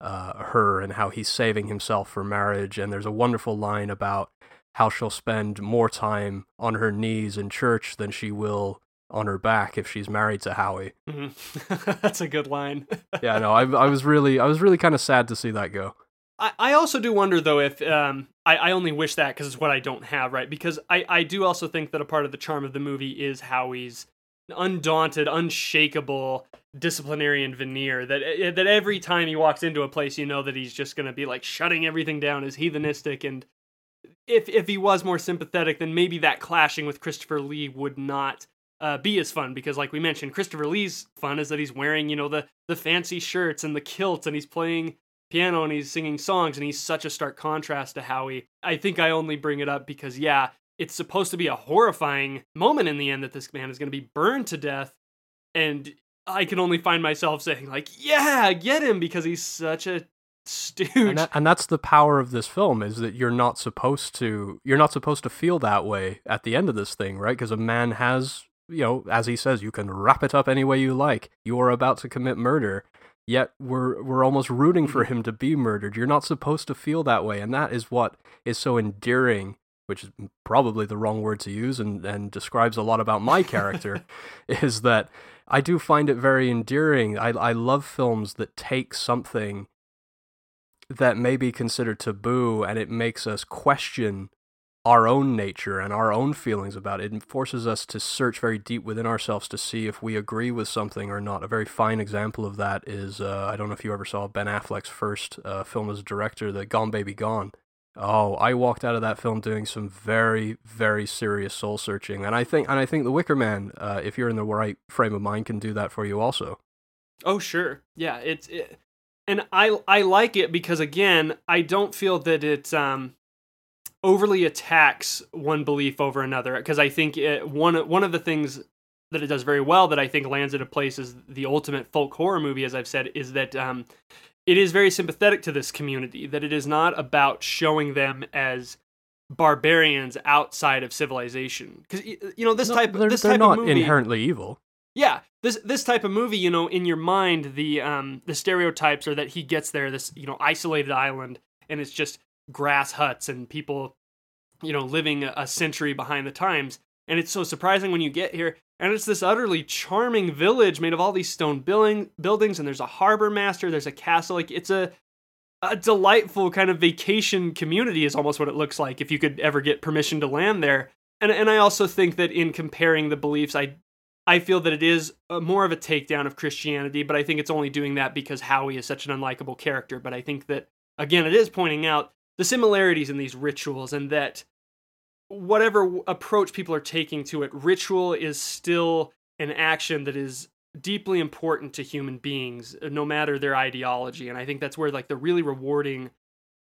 uh, her and how he's saving himself for marriage. And there's a wonderful line about how she'll spend more time on her knees in church than she will on her back if she's married to Howie. Mm-hmm. (laughs) That's a good line. (laughs) yeah, no, I, I was really, I was really kind of sad to see that go. I, I also do wonder though if um, I, I only wish that because it's what I don't have, right? Because I, I do also think that a part of the charm of the movie is Howie's undaunted, unshakable disciplinarian veneer that eh, that every time he walks into a place you know that he's just going to be like shutting everything down as heathenistic. And if if he was more sympathetic then maybe that clashing with Christopher Lee would not uh, be as fun. Because like we mentioned Christopher Lee's fun is that he's wearing you know the the fancy shirts and the kilts and he's playing piano and he's singing songs and he's such a stark contrast to Howie. I think I only bring it up because yeah, it's supposed to be a horrifying moment in the end that this man is going to be burned to death. And I can only find myself saying like, "Yeah, get him," because he's such a stooge. And, that, and, that's the power of this film is that you're not supposed to you're not supposed to feel that way at the end of this thing, right? Because a man has, you know, as he says, you can wrap it up any way you like. You are about to commit murder, yet we're we're almost rooting for him to be murdered. You're not supposed to feel that way, and that is what is so endearing which is probably the wrong word to use and, and describes a lot about my character, (laughs) is that I do find it very endearing. I, I love films that take something that may be considered taboo and it makes us question our own nature and our own feelings about it. It forces us to search very deep within ourselves to see if we agree with something or not. A very fine example of that is uh, I don't know if you ever saw Ben Affleck's first uh, film as a director, the Gone Baby Gone. Oh, I walked out of that film doing some very, very serious soul searching, and I think, and I think The Wicker Man, uh, if you're in the right frame of mind, can do that for you also. Oh, sure, yeah, it's, it, and I I like it because again, I don't feel that it um overly attacks one belief over another because I think it, one one of the things that it does very well that I think lands it a place as the ultimate folk horror movie, as I've said, is that um, it is very sympathetic to this community that it is not about showing them as barbarians outside of civilization. Because you know this no, type they're, this they're type not of movie inherently evil. Yeah this this type of movie you know in your mind the um the stereotypes are that he gets there this you know isolated island and it's just grass huts and people you know living a century behind the times and it's so surprising when you get here and it's this utterly charming village made of all these stone building, buildings, and there's a harbor master, there's a castle. Like it's a a delightful kind of vacation community is almost what it looks like if you could ever get permission to land there. And and I also think that in comparing the beliefs, I I feel that it is uh, more of a takedown of Christianity, but I think it's only doing that because Howie is such an unlikable character. But I think that again, it is pointing out the similarities in these rituals and that whatever approach people are taking to it, ritual is still an action that is deeply important to human beings, uh, no matter their ideology. And I think that's where like the really rewarding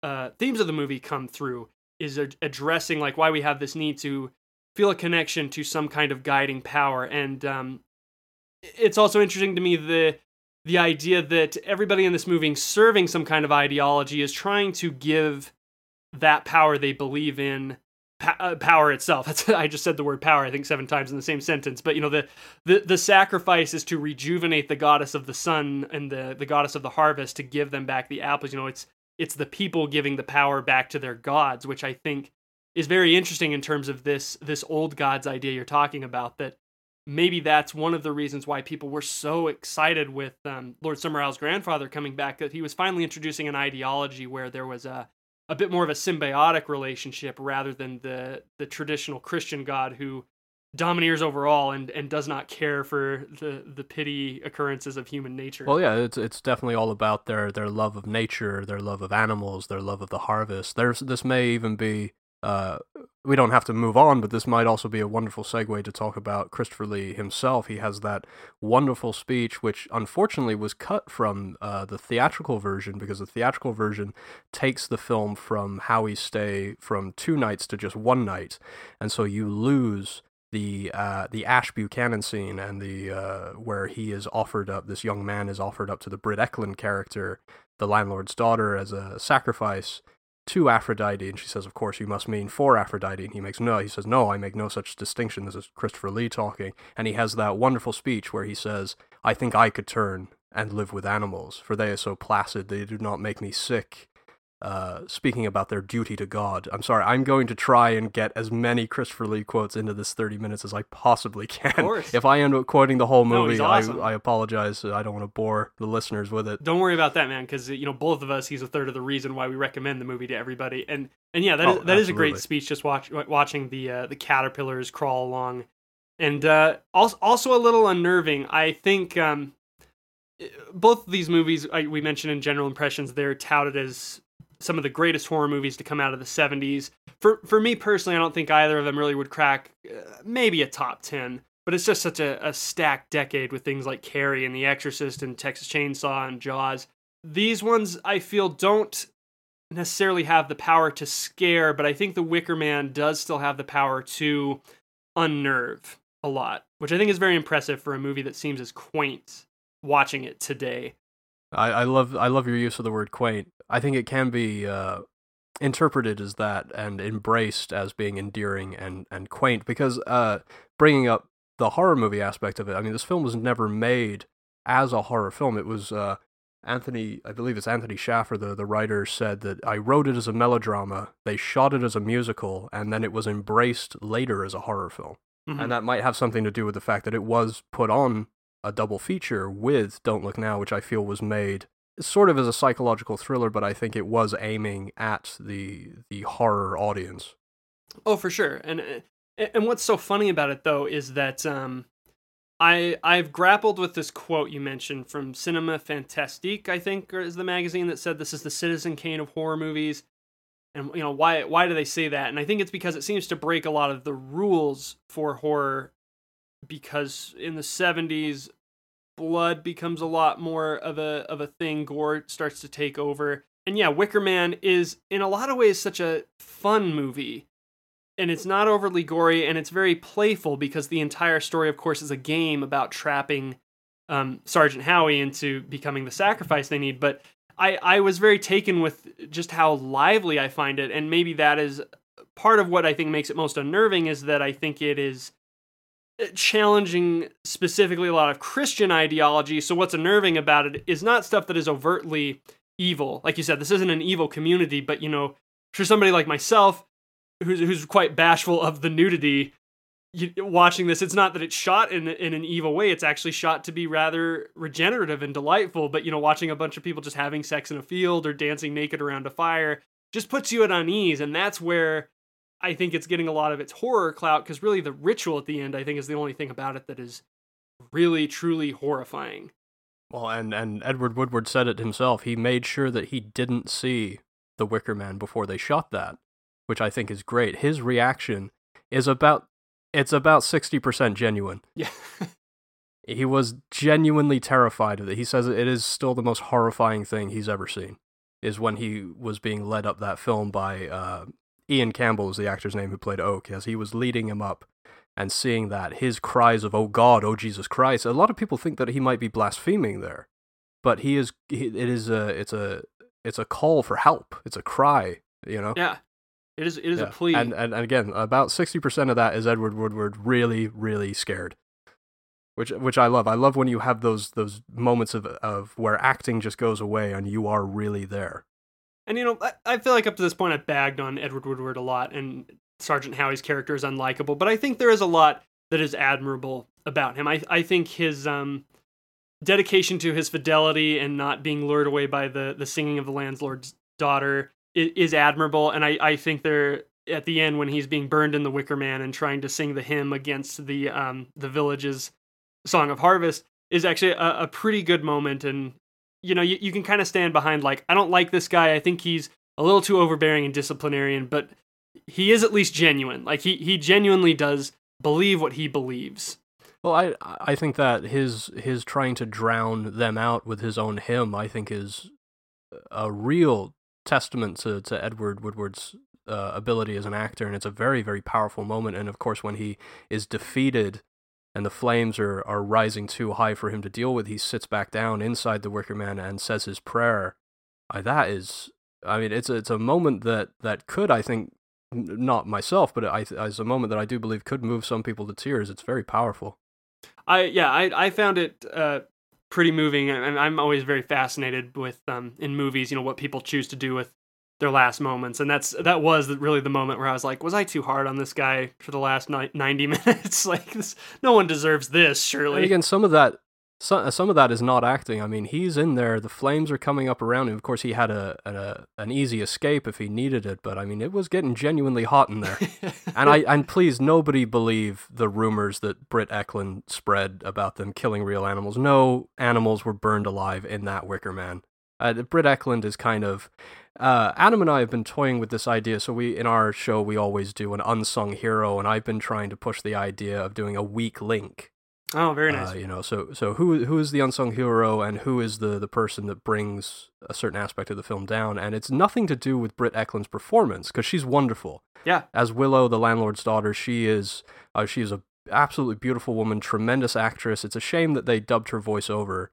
uh, themes of the movie come through is addressing like why we have this need to feel a connection to some kind of guiding power. And um, it's also interesting to me the the idea that everybody in this movie serving some kind of ideology is trying to give that power they believe in uh, power itself. (laughs) That's I just said the word power I think seven times in the same sentence. But you know the the the sacrifice is to rejuvenate the goddess of the sun and the the goddess of the harvest to give them back the apples. You know it's it's the people giving the power back to their gods, which I think is very interesting in terms of this this old gods idea you're talking about that maybe that's one of the reasons why people were so excited with um, Lord Summerisle's grandfather coming back that he was finally introducing an ideology where there was a a bit more of a symbiotic relationship rather than the the traditional Christian God who domineers over all and, and does not care for the, the pity occurrences of human nature. Well, yeah, it's it's definitely all about their their love of nature, their love of animals, their love of the harvest. There's this may even be uh, we don't have to move on, but this might also be a wonderful segue to talk about Christopher Lee himself. He has that wonderful speech, which unfortunately was cut from uh, the theatrical version because the theatrical version takes the film from Howie's stay from two nights to just one night, and so you lose the uh, the Ash Buchanan scene and the uh, where he is offered up. This young man is offered up to the Britt Ekland character, the landlord's daughter, as a sacrifice to Aphrodite, and she says, "Of course, you must mean for Aphrodite." And he makes no. He says, "No, I make no such distinction." This is Christopher Lee talking, and he has that wonderful speech where he says, "I think I could turn and live with animals, for they are so placid; they do not make me sick." Uh, speaking about their duty to God. I'm sorry, I'm going to try and get as many Christopher Lee quotes into this 30 minutes as I possibly can. course. If I end up quoting the whole movie, he's awesome. I, I apologize. I don't want to bore the listeners with it. Don't worry about that, man, because you know both of us. He's a third of the reason why we recommend the movie to everybody. And and yeah, that is Oh, that is a great speech. Just watch watching the uh, the caterpillars crawl along, and uh, also also a little unnerving. I think um, both of these movies I, we mentioned in general impressions they're touted as some of the greatest horror movies to come out of the 70s. For for me personally, I don't think either of them really would crack uh, maybe a top 10, but it's just such a, a stacked decade with things like Carrie and The Exorcist and Texas Chainsaw and Jaws. These ones I feel don't necessarily have the power to scare, but I think The Wicker Man does still have the power to unnerve a lot, which I think is very impressive for a movie that seems as quaint watching it today. I, I love I love your use of the word quaint. I think it can be uh, interpreted as that and embraced as being endearing and, and quaint because uh, bringing up the horror movie aspect of it. I mean, this film was never made as a horror film. It was uh, Anthony, I believe it's Anthony Shaffer, the the writer, said that I wrote it as a melodrama. They shot it as a musical, and then it was embraced later as a horror film. Mhm. And that might have something to do with the fact that it was put on a double feature with Don't Look Now, which I feel was made sort of as a psychological thriller, but I think it was aiming at the the horror audience. Oh, for sure. And uh, and what's so funny about it though is that um, I I've grappled with this quote you mentioned from Cinefantastique, I think, or is the magazine that said this is the Citizen Kane of horror movies. And you know why why do they say that? And I think it's because it seems to break a lot of the rules for horror because in the 70s blood becomes a lot more of a of a thing gore starts to take over. And yeah wicker man is in a lot of ways such a fun movie. And it's not overly gory and it's very playful because the entire story of course is a game about trapping um, sergeant howie into becoming the sacrifice they need. But I, I was very taken with just how lively i find it. And maybe that is part of what i think makes it most unnerving is that i think it is challenging specifically a lot of Christian ideology. So what's unnerving about it is not stuff that is overtly evil. Like you said, this isn't an evil community, but you know, for somebody like myself who's who's quite bashful of the nudity, you, watching this, it's not that it's shot in in an evil way. It's actually shot to be rather regenerative and delightful. But you know, watching a bunch of people just having sex in a field or dancing naked around a fire just puts you at unease, and that's where I think it's getting a lot of its horror clout because really the ritual at the end, I think, is the only thing about it that is really truly horrifying. Well, and and Edward Woodward said it himself. He made sure that he didn't see the Wicker Man before they shot that, which I think is great. His reaction is about it's about 60% genuine. Yeah. (laughs) He was genuinely terrified of it. He says it is still the most horrifying thing he's ever seen. Is when he was being led up that film by uh, Ian Campbell is the actor's name who played Oak. As he was leading him up and seeing that his cries of "Oh God, oh Jesus Christ," a lot of people think that he might be blaspheming there, but he is. He, it is a. It's a. It's a call for help. It's a cry. You know. yeah. It is it is Yeah. a plea. And, and and again, about sixty percent of that is Edward Woodward really, really scared. Which which I love. I love when you have those those moments of of where acting just goes away and you are really there. And you know, I, I feel like up to this point I've bagged on Edward Woodward a lot, and Sergeant Howie's character is unlikable, but I think there is a lot that is admirable about him. I I think his um dedication to his fidelity and not being lured away by the the singing of the landlord's daughter is, is admirable, and I I think there at the end when he's being burned in the Wicker Man and trying to sing the hymn against the um the village's song of harvest is actually a, a pretty good moment and you know you, you can kind of stand behind like i don't like this guy i think he's a little too overbearing and disciplinarian but he is at least genuine like he, he genuinely does believe what he believes Well, I I think that his his trying to drown them out with his own hymn, I think, is a real testament to to Edward Woodward's uh, ability as an actor, and it's a very very powerful moment. And of course, when he is defeated and the flames are are rising too high for him to deal with, he sits back down inside the Wicker Man and says his prayer. Uh, that is, I mean, it's a, it's a moment that that could, I think, not myself, but I, it's a moment that I do believe could move some people to tears. It's very powerful. I yeah, I I found it uh, pretty moving, and I'm always very fascinated with um in movies, you know, what people choose to do with their last moments, and that's that was really the moment where I was like, was I too hard on this guy for the last ni- ninety (laughs) minutes? like, this, no one deserves this, surely. And again, some of that, some, some of that is not acting. I mean, he's in there. The flames are coming up around him. Of course, he had a, a an easy escape if he needed it, but I mean, it was getting genuinely hot in there. (laughs) and I and please, nobody believe the rumors that Britt Ekland spread about them killing real animals. No animals were burned alive in that Wicker Man. Uh, Britt Ekland is kind of. Uh, Adam and I have been toying with this idea. So we, in our show, we always do an unsung hero, and I've been trying to push the idea of doing a weak link oh, very nice. uh, you know, so so who who is the unsung hero and who is the the person that brings a certain aspect of the film down? And it's nothing to do with Britt Ekland's performance because she's wonderful. yeah, As Willow, the landlord's daughter, she is uh, she is a absolutely beautiful woman, tremendous actress. It's a shame that they dubbed her voice over.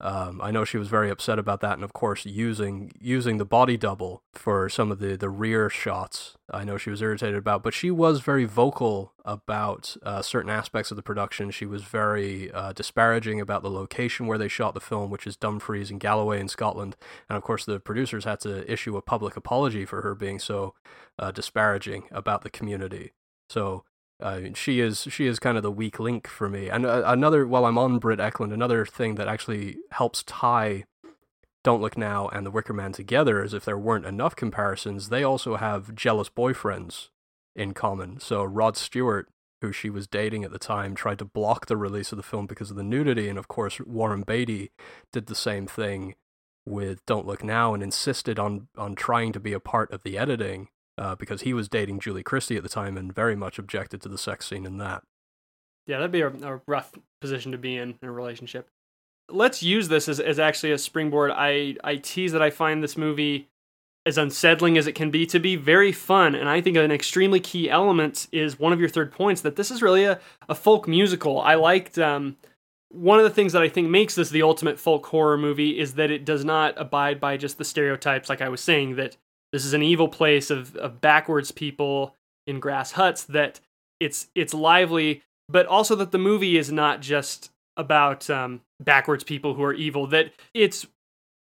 Um, I know she was very upset about that, and of course, using using the body double for some of the the rear shots. I know she was irritated about, but she was very vocal about uh, certain aspects of the production. She was very uh, disparaging about the location where they shot the film, which is Dumfries and Galloway in Scotland. And of course, the producers had to issue a public apology for her being so uh, disparaging about the community. So uh, she is she is kind of the weak link for me. And uh, another, while I'm on Britt Ekland, another thing that actually helps tie Don't Look Now and The Wicker Man together is if there weren't enough comparisons, they also have jealous boyfriends in common. So Rod Stewart, who she was dating at the time, tried to block the release of the film because of the nudity, and of course Warren Beatty did the same thing with Don't Look Now and insisted on on trying to be a part of the editing uh, because he was dating Julie Christie at the time and very much objected to the sex scene in that. Yeah, that'd be a, a rough position to be in in a relationship. Let's use this as, as actually a springboard. I, I tease that I find this movie, as unsettling as it can be, to be very fun. And I think an extremely key element is one of your third points that this is really a, a folk musical. I liked um, one of the things that I think makes this the ultimate folk horror movie is that it does not abide by just the stereotypes, like I was saying, that this is an evil place of, of backwards people in grass huts, that it's it's lively, but also that the movie is not just about um, backwards people who are evil, that it's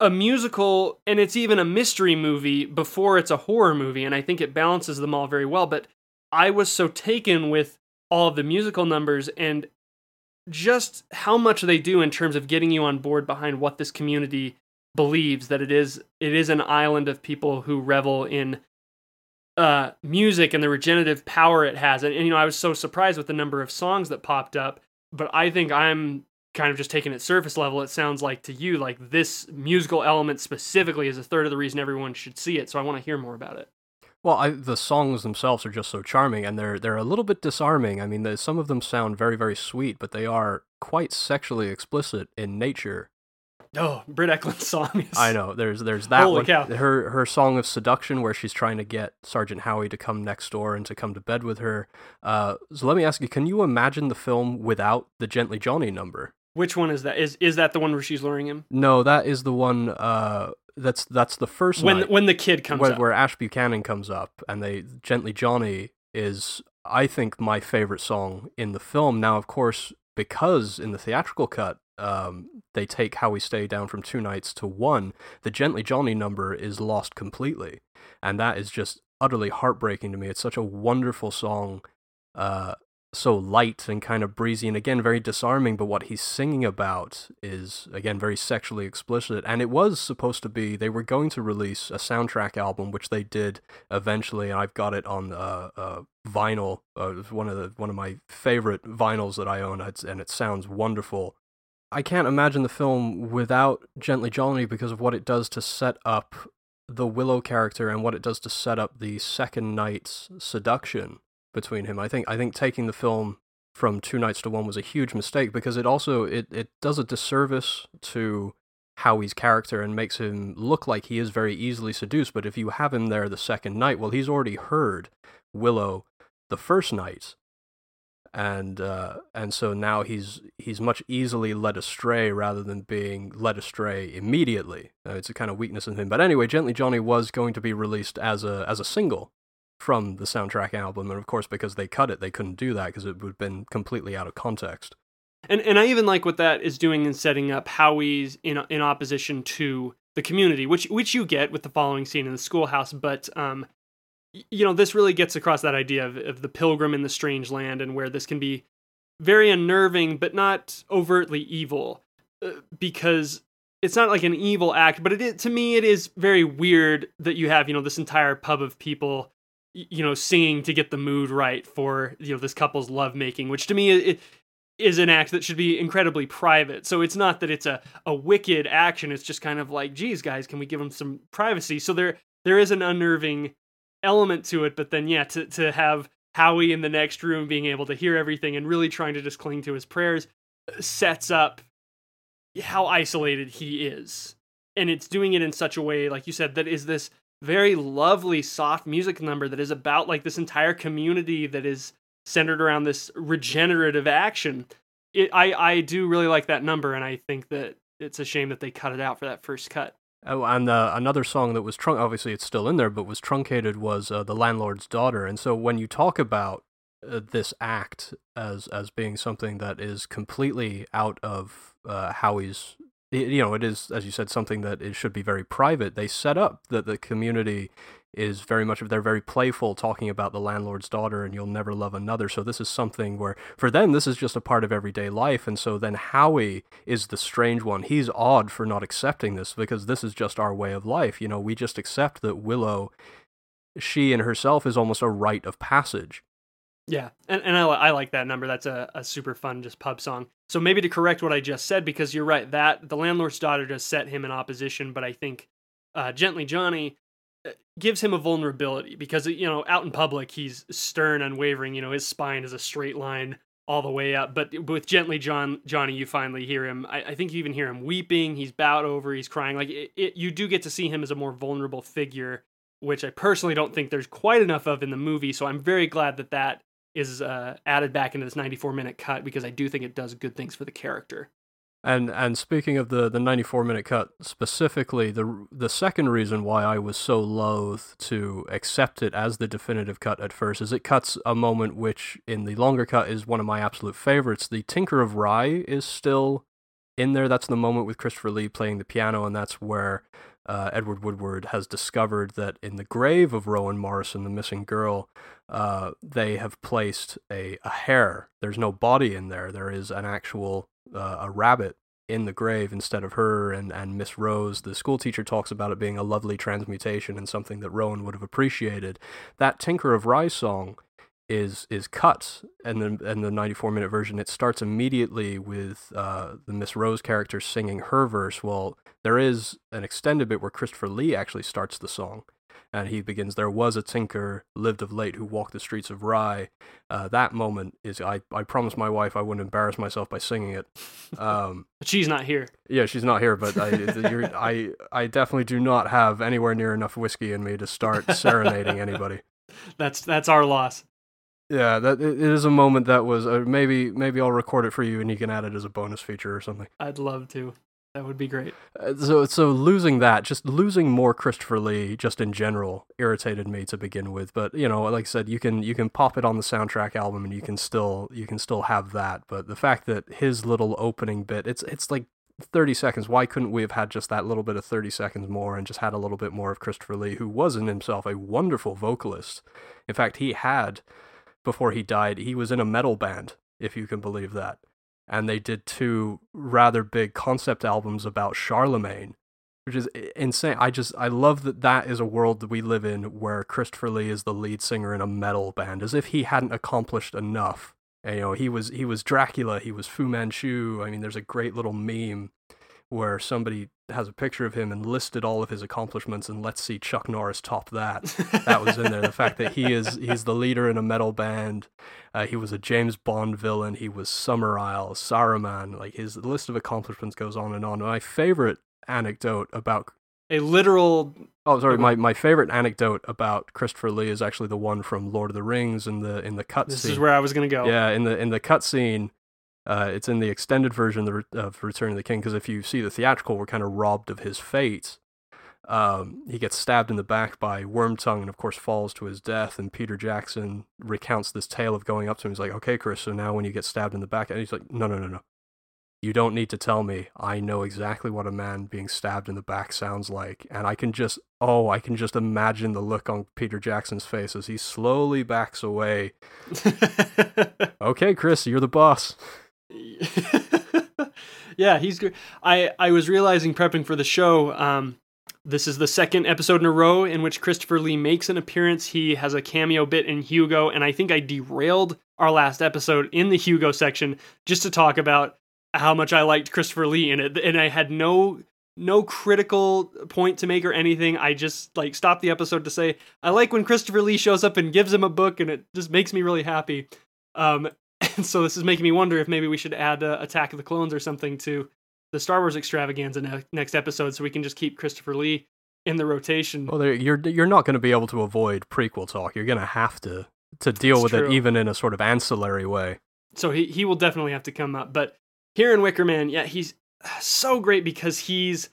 a musical and it's even a mystery movie before it's a horror movie, and I think it balances them all very well. But I was so taken with all of the musical numbers and just how much they do in terms of getting you on board behind what this community believes that it is it is an island of people who revel in uh music and the regenerative power it has and, and you know I was so surprised with the number of songs that popped up but I think I'm kind of just taking it surface level it sounds like to you like this musical element specifically is a third of the reason everyone should see it so I want to hear more about it Well, I, the songs themselves are just so charming, and they're they're a little bit disarming. I mean, the, some of them sound very very sweet, but they are quite sexually explicit in nature. Oh Britt Ekland's song is I know. There's there's that Holy one. cow. Her her song of seduction, where she's trying to get Sergeant Howie to come next door and to come to bed with her. Uh, so let me ask you: Can you imagine the film without the Gently Johnny number? which one is that is is that the one where she's luring him No, that is the one. Uh, that's that's the first when night. when the kid comes where, up where Ash Buchanan comes up and they gently Johnny is I think my favorite song in the film. Now, of course, because in the theatrical cut, um, they take Howie's Stay down from two nights to one. The Gently Johnny number is lost completely, and that is just utterly heartbreaking to me. It's such a wonderful song, uh, so light and kind of breezy, and again very disarming. But what he's singing about is again very sexually explicit. And it was supposed to be they were going to release a soundtrack album, which they did eventually. And I've got it on uh, uh, vinyl. Uh, one of the one of my favorite vinyls that I own, and it sounds wonderful. I can't imagine the film without Gently Johnny because of what it does to set up the Willow character and what it does to set up the second night's seduction between him. I think I think taking the film from two nights to one was a huge mistake because it also it, it does a disservice to Howie's character and makes him look like he is very easily seduced. But if you have him there the second night, well, he's already heard Willow the first night, and uh, and so now he's he's much easily led astray rather than being led astray immediately. Uh, it's a kind of weakness in him. But anyway, Gently Johnny was going to be released as a as a single from the soundtrack album, and of course, because they cut it, they couldn't do that because it would have been completely out of context. And and I even like what that is doing in setting up Howie's in in opposition to the community, which which you get with the following scene in the schoolhouse, but um, you know, this really gets across that idea of, of the pilgrim in the strange land and where this can be very unnerving, but not overtly evil, uh, because it's not like an evil act, but it is, to me, it is very weird that you have, you know, this entire pub of people, you know, singing to get the mood right for, you know, this couple's lovemaking, which to me it, is an act that should be incredibly private. So it's not that it's a, a wicked action. It's just kind of like, geez, guys, can we give them some privacy? So there there is an unnerving element to it, but then yeah, to to have Howie in the next room being able to hear everything and really trying to just cling to his prayers uh, sets up how isolated he is. And it's doing it in such a way, like you said, that is this very lovely, soft music number that is about like this entire community that is centered around this regenerative action. It, I I do really like that number, and I think that it's a shame that they cut it out for that first cut. Oh, and uh, another song that was obviously it's still in there, but was truncated was uh, the landlord's daughter. And so when you talk about uh, this act as as being something that is completely out of uh, Howie's, you know, it is as you said something that it should be very private. They set up that the community is very much of they're very playful talking about the landlord's daughter and you'll never love another. So this is something where for them this is just a part of everyday life. And so then howie is the strange one. He's odd for not accepting this because this is just our way of life. You know we just accept that willow she and herself is almost a rite of passage. Yeah, and, and I, I like that number. That's a, a super fun just pub song. So maybe to correct what I just said, because you're right, that the landlord's daughter does set him in opposition, but I think uh, Gently Johnny gives him a vulnerability because you know out in public he's stern unwavering you know his spine is a straight line all the way up. But with gently john johnny you finally hear him. I, I think you even hear him weeping. He's bowed over. He's crying. Like it, it, you do get to see him as a more vulnerable figure which i personally don't think there's quite enough of in the movie. So i'm very glad that that is uh, added back into this 94 minute cut because i do think it does good things for the character and and speaking of the the 94 minute cut specifically, the the second reason why I was so loath to accept it as the definitive cut at first is it cuts a moment which in the longer cut is one of my absolute favorites. The Tinker of Rye is still in there. That's the moment with Christopher Lee playing the piano, and that's where uh, Edward Woodward has discovered that in the grave of Rowan Morrison, the missing girl, uh, they have placed a, a hare. There's no body in there. There is an actual uh, a rabbit in the grave instead of her and, and Miss Rose. The schoolteacher talks about it being a lovely transmutation and something that Rowan would have appreciated. That Tinker of Rye song is is cut and the and the 94 minute version it starts immediately with uh, the Miss Rose character singing her verse well there is an extended bit where Christopher Lee actually starts the song and he begins, There was a tinker lived of late who walked the streets of Rye. Uh, that moment is, I, I promised my wife I wouldn't embarrass myself by singing it. Um, (laughs) but she's not here. Yeah, she's not here, but I, (laughs) I, I definitely do not have anywhere near enough whiskey in me to start serenading anybody. (laughs) That's, that's our loss. Yeah, that it is a moment that was uh, maybe maybe I'll record it for you and you can add it as a bonus feature or something. I'd love to. That would be great. Uh, so, so losing that, just losing more Christopher Lee, just in general, irritated me to begin with. But you know, like I said, you can you can pop it on the soundtrack album, and you can still you can still have that. But the fact that his little opening bit, it's it's like 30 seconds. Why couldn't we have had just that little bit of 30 seconds more and just had a little bit more of Christopher Lee, who was in himself a wonderful vocalist? In fact, he had, before he died, he was in a metal band, if you can believe that. And they did two rather big concept albums about Charlemagne, which is eh, insane. I just, I love that that is a world that we live in where Christopher Lee is the lead singer in a metal band, as if he hadn't accomplished enough and, you know, he was he was Dracula, he was Fu Manchu. I mean, there's a great little meme where somebody has a picture of him and listed all of his accomplishments and let's see Chuck Norris top that. that was in there. The fact that he (laughs) is he's the leader in a metal band. Uh, he was a James Bond villain. He was Summer Summerisle, Saruman. Like his list of accomplishments goes on and on. My favorite anecdote about a literal. Oh, sorry. My, my favorite anecdote about Christopher Lee is actually the one from Lord of the Rings in the in the cut. This scene. is where I was gonna go. Yeah, in the in the cut scene, uh, it's in the extended version of, Return of the King. Because if you see the theatrical, we're kind of robbed of his fate. Um, he gets stabbed in the back by Wormtongue, and of course falls to his death. And Peter Jackson recounts this tale of going up to him. He's like, "Okay, Chris, so now when you get stabbed in the back," and he's like, "No, no, no, no. You don't need to tell me. I know exactly what a man being stabbed in the back sounds like. And I can just, oh, I can just imagine the look on Peter Jackson's face as he slowly backs away. (laughs) okay, Chris, you're the boss. (laughs) yeah, he's good. I, I was realizing prepping for the show, um, this is the second episode in a row in which Christopher Lee makes an appearance. He has a cameo bit in Hugo, and I think I derailed our last episode in the Hugo section just to talk about how much I liked Christopher Lee in it, and I had no no critical point to make or anything. I just like stopped the episode to say I like when Christopher Lee shows up and gives him a book, and it just makes me really happy. Um, and (laughs) so this is making me wonder if maybe we should add uh, Attack of the Clones or something to the Star Wars extravaganza ne- next episode, so we can just keep Christopher Lee in the rotation. Well, you're you're not going to be able to avoid prequel talk. You're going to have to to deal It's with true. it, even in a sort of ancillary way. so he he will definitely have to come up. But here in Wicker Man, yeah, he's so great because he's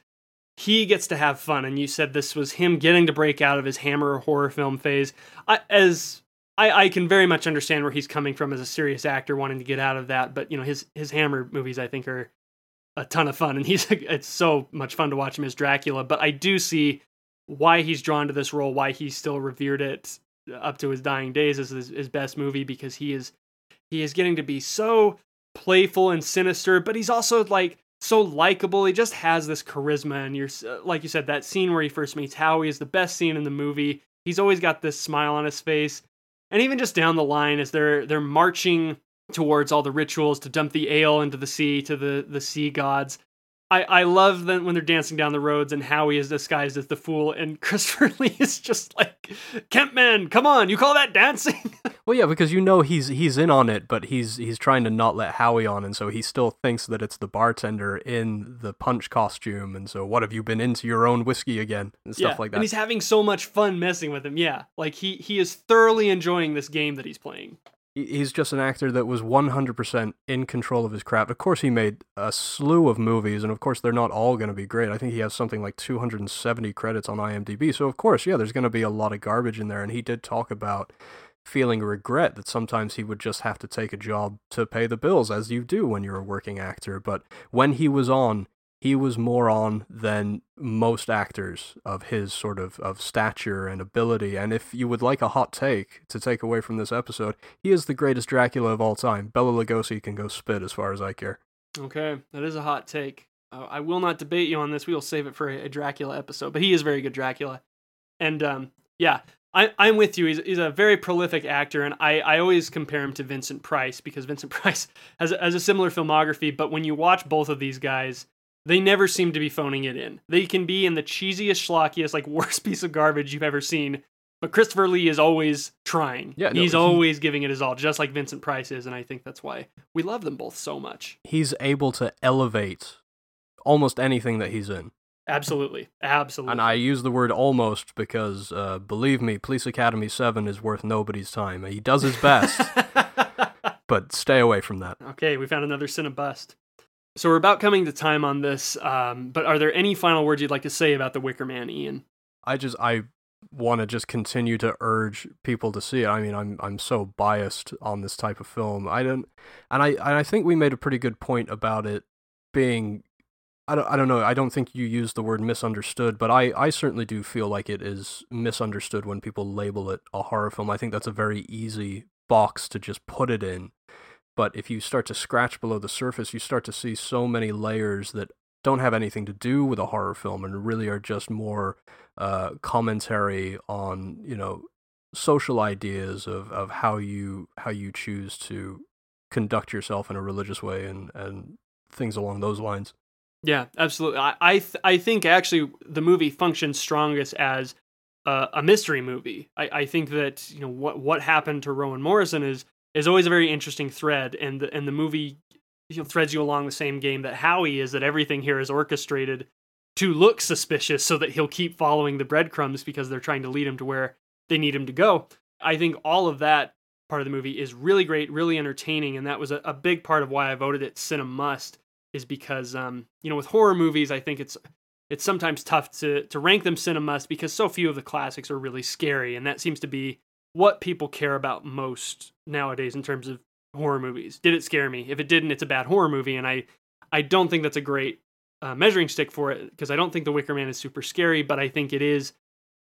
he gets to have fun. And you said this was him getting to break out of his Hammer horror film phase. I, as I, I can very much understand where he's coming from as a serious actor, wanting to get out of that. But you know, his his Hammer movies, I think, are a ton of fun, and he's (laughs) it's so much fun to watch him as Dracula. But I do see why he's drawn to this role, why he still revered it up to his dying days as his, his best movie because he is he is getting to be so playful and sinister, but he's also like so likable. He just has this charisma, and you're like you said, that scene where he first meets Howie is the best scene in the movie. He's always got this smile on his face, and even just down the line as they're they're marching towards all the rituals to dump the ale into the sea to the the sea gods. I, I love that when they're dancing down the roads and Howie is disguised as the fool and (laughs) Christopher Lee is just like, Kempman, come on, you call that dancing? (laughs) Well, yeah, because you know he's he's in on it, but he's he's trying to not let Howie on, and so he still thinks that it's the bartender in the punch costume, and so what have you been into your own whiskey again and stuff like that. And he's having so much fun messing with him. Yeah. Like he he is thoroughly enjoying this game that he's playing. He- He's just an actor that was 100% in control of his craft. Of course, he made a slew of movies, and of course, they're not all going to be great. I think he has something like 270 credits on IMDb. So, of course, yeah, there's going to be a lot of garbage in there. And he did talk about feeling regret that sometimes he would just have to take a job to pay the bills, as you do when you're a working actor. But when he was on, he was more on than most actors of his sort of, of stature and ability. And if you would like a hot take to take away from this episode, he is the greatest Dracula of all time. Bela Lugosi can go spit as far as I care. Okay. That is a hot take. I will not debate you on this. We will save it for a, a Dracula episode, but he is very good Dracula. And um, yeah, I, I'm with you. He's, he's a very prolific actor, and I, I always compare him to Vincent Price because Vincent (laughs) Price has, has a similar filmography. But when you watch both of these guys, they never seem to be phoning it in. They can be in the cheesiest, schlockiest, like (laughs) worst piece of garbage you've ever seen. But Christopher Lee is always trying. Yeah, no, he's he- always giving it his all, just like Vincent Price is, and I think that's why we love them both so much. He's able to elevate almost anything that he's in. Absolutely, absolutely. And I use the word almost because, uh, believe me, Police Academy 7 is worth nobody's time. He does his best, (laughs) but stay away from that. okay, we found another Cinebust. So we're about coming to time on this, um, but are there any final words you'd like to say about the Wicker Man, Ian? I just, I want to just continue to urge people to see it. I mean, I'm, I'm so biased on this type of film. I don't, and I, and I think we made a pretty good point about it being I don't, I don't know. I don't think you used the word misunderstood, but I, I certainly do feel like it is misunderstood when people label it a horror film. I think that's a very easy box to just put it in. But if you start to scratch below the surface, you start to see so many layers that don't have anything to do with a horror film and really are just more uh, commentary on, you know, social ideas of, of how you how you choose to conduct yourself in a religious way and, and things along those lines. Yeah, absolutely. I I, th- I think actually the movie functions strongest as a, a mystery movie. I, I think that you know what what happened to Rowan Morrison is is always a very interesting thread, and the and the movie you know, threads you along the same game that Howie is. That everything here is orchestrated to look suspicious, so that he'll keep following the breadcrumbs because they're trying to lead him to where they need him to go. I think all of that part of the movie is really great, really entertaining, and that was a, a big part of why I voted it Cinemust is because um, you know with horror movies I think it's it's sometimes tough to to rank them Cinemust because so few of the classics are really scary and that seems to be what people care about most nowadays in terms of horror movies. Did it scare me? If it didn't, it's a bad horror movie and I I don't think that's a great uh, measuring stick for it because I don't think The Wicker Man is super scary, but I think it is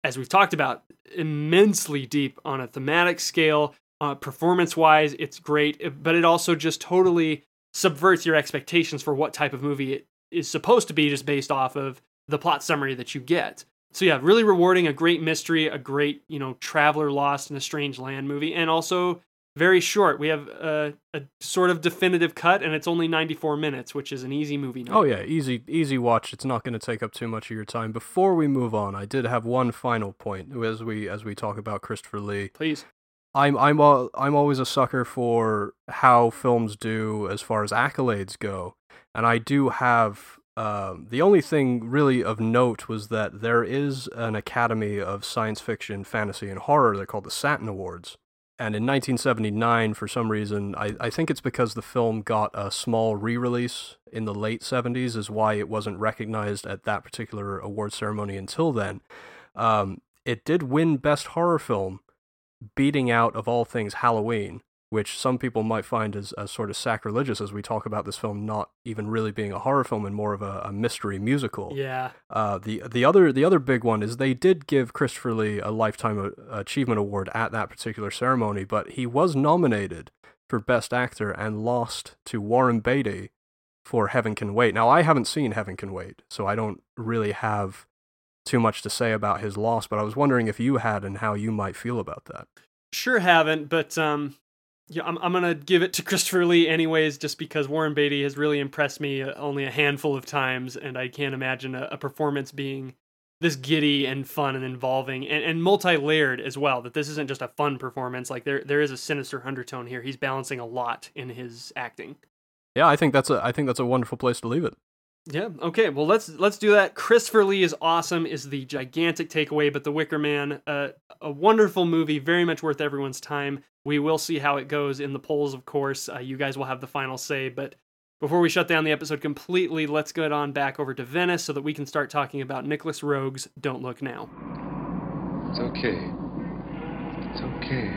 as we've talked about immensely deep on a thematic scale, uh, performance wise, it's great, but it also just totally subverts your expectations for what type of movie it is supposed to be just based off of the plot summary that you get. So yeah, really rewarding, a great mystery, a great, you know, traveler lost in a strange land movie, and also very short. We have a, a sort of definitive cut, and it's only 94 minutes, which is an easy movie. Oh yeah, easy, easy watch. It's not going to take up too much of your time. Before we move on, I did have one final point as we as we talk about Christopher Lee. Please. I'm I'm I'm always a sucker for how films do as far as accolades go, and I do have. Um, the only thing really of note was that there is an Academy of Science Fiction, Fantasy, and Horror. They're called the Saturn Awards. And in 1979, for some reason, I, I think it's because the film got a small re release in the late 70s, is why it wasn't recognized at that particular award ceremony until then. Um, it did win Best Horror Film, beating out of all things Halloween, which some people might find as, as sort of sacrilegious as we talk about this film not even really being a horror film and more of a, a mystery musical. Yeah. Uh, the the other the other big one is they did give Christopher Lee a lifetime achievement award at that particular ceremony, but he was nominated for best actor and lost to Warren Beatty for Heaven Can Wait. Now I haven't seen Heaven Can Wait, so I don't really have too much to say about his loss, but I was wondering if you had and how you might feel about that. Sure haven't, but um yeah, I'm I'm gonna give it to Christopher Lee anyways, just because Warren Beatty has really impressed me uh, only a handful of times, and I can't imagine a, a performance being this giddy and fun and involving and, and multi-layered as well. That this isn't just a fun performance; like there there is a sinister undertone here. He's balancing a lot in his acting. Yeah, I think that's a I think that's a wonderful place to leave it. Yeah. Okay. Well, let's let's do that. Christopher Lee is awesome. Is the gigantic takeaway, but The Wicker Man, uh, a wonderful movie, very much worth everyone's time. We will see how it goes in the polls, of course. Uh, you guys will have the final say. But before we shut down the episode completely, let's get on back over to Venice so that we can start talking about Nicolas Roeg's "Don't Look Now." It's okay. It's okay.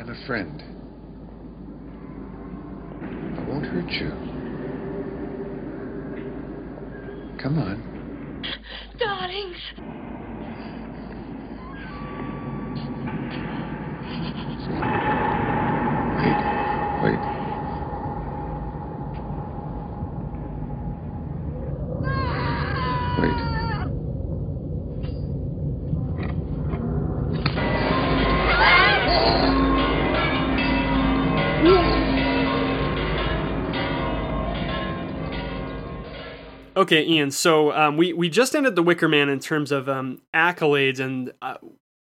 I'm a friend. Won't hurt you. Come on. Darlings. Wait. Okay, Ian. So um, we we just ended the Wicker Man in terms of um, accolades, and uh,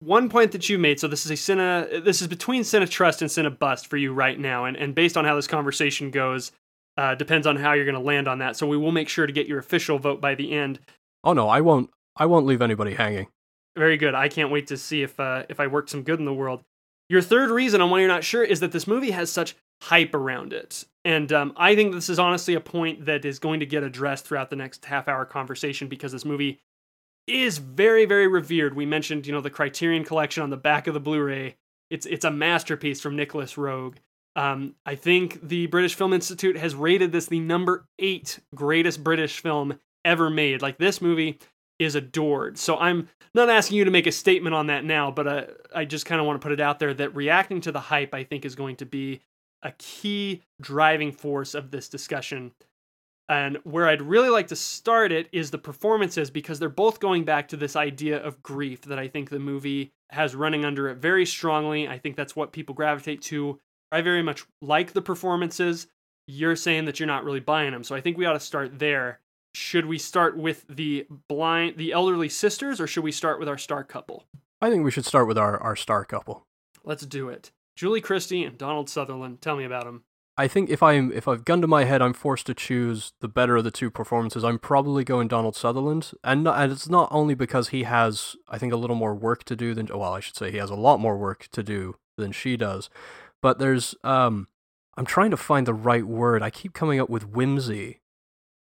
one point that you made. So this is a Cine, this is between Cinetrust and Cinebust for you right now, and and based on how this conversation goes, uh, depends on how you're going to land on that. So we will make sure to get your official vote by the end. Oh no, I won't. I won't leave anybody hanging. Very good. I can't wait to see if uh, if I work some good in the world. Your third reason on why you're not sure is that this movie has such hype around it. And um, I think this is honestly a point that is going to get addressed throughout the next half hour conversation because this movie is very, very revered. We mentioned, you know, the Criterion Collection on the back of the Blu-ray. It's it's a masterpiece from Nicolas Roeg. Um, I think the British Film Institute has rated this the number eight greatest British film ever made. Like this movie is adored. So I'm not asking you to make a statement on that now, but uh, I just kind of want to put it out there that reacting to the hype, I think, is going to be a key driving force of this discussion. And where I'd really like to start it is the performances because they're both going back to this idea of grief that I think the movie has running under it very strongly. I think that's what people gravitate to. I very much like the performances. You're saying that you're not really buying them. So I think we ought to start there. Should we start with the blind the elderly sisters or should we start with our star couple? I think we should start with our, our star couple. Let's do it. Julie Christie and Donald Sutherland. Tell me about them. I think if I'm if I've gun to my head, I'm forced to choose the better of the two performances. I'm probably going Donald Sutherland, and, and it's not only because he has I think a little more work to do than well, I should say he has a lot more work to do than she does, but there's um I'm trying to find the right word. I keep coming up with whimsy,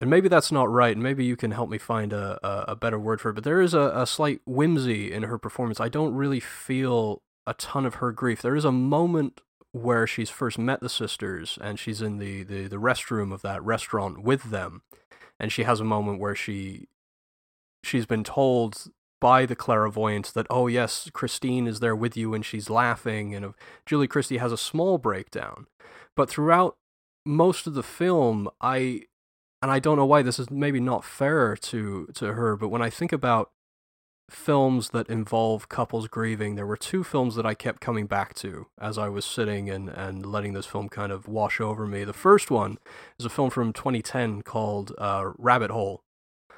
and maybe that's not right. And maybe you can help me find a a, a better word for it. But there is a, a slight whimsy in her performance. I don't really feel a ton of her grief. There is a moment where she's first met the sisters and she's in the, the, the restroom of that restaurant with them. And she has a moment where she she's been told by the clairvoyant that oh yes christine is there with you and she's laughing. And uh, julie christie has a small breakdown. But throughout most of the film i and i don't know why this is maybe not fair to to her but when i think about films that involve couples grieving, there were two films that I kept coming back to as I was sitting and, and letting this film kind of wash over me. The first one is a film from 2010 called uh, Rabbit Hole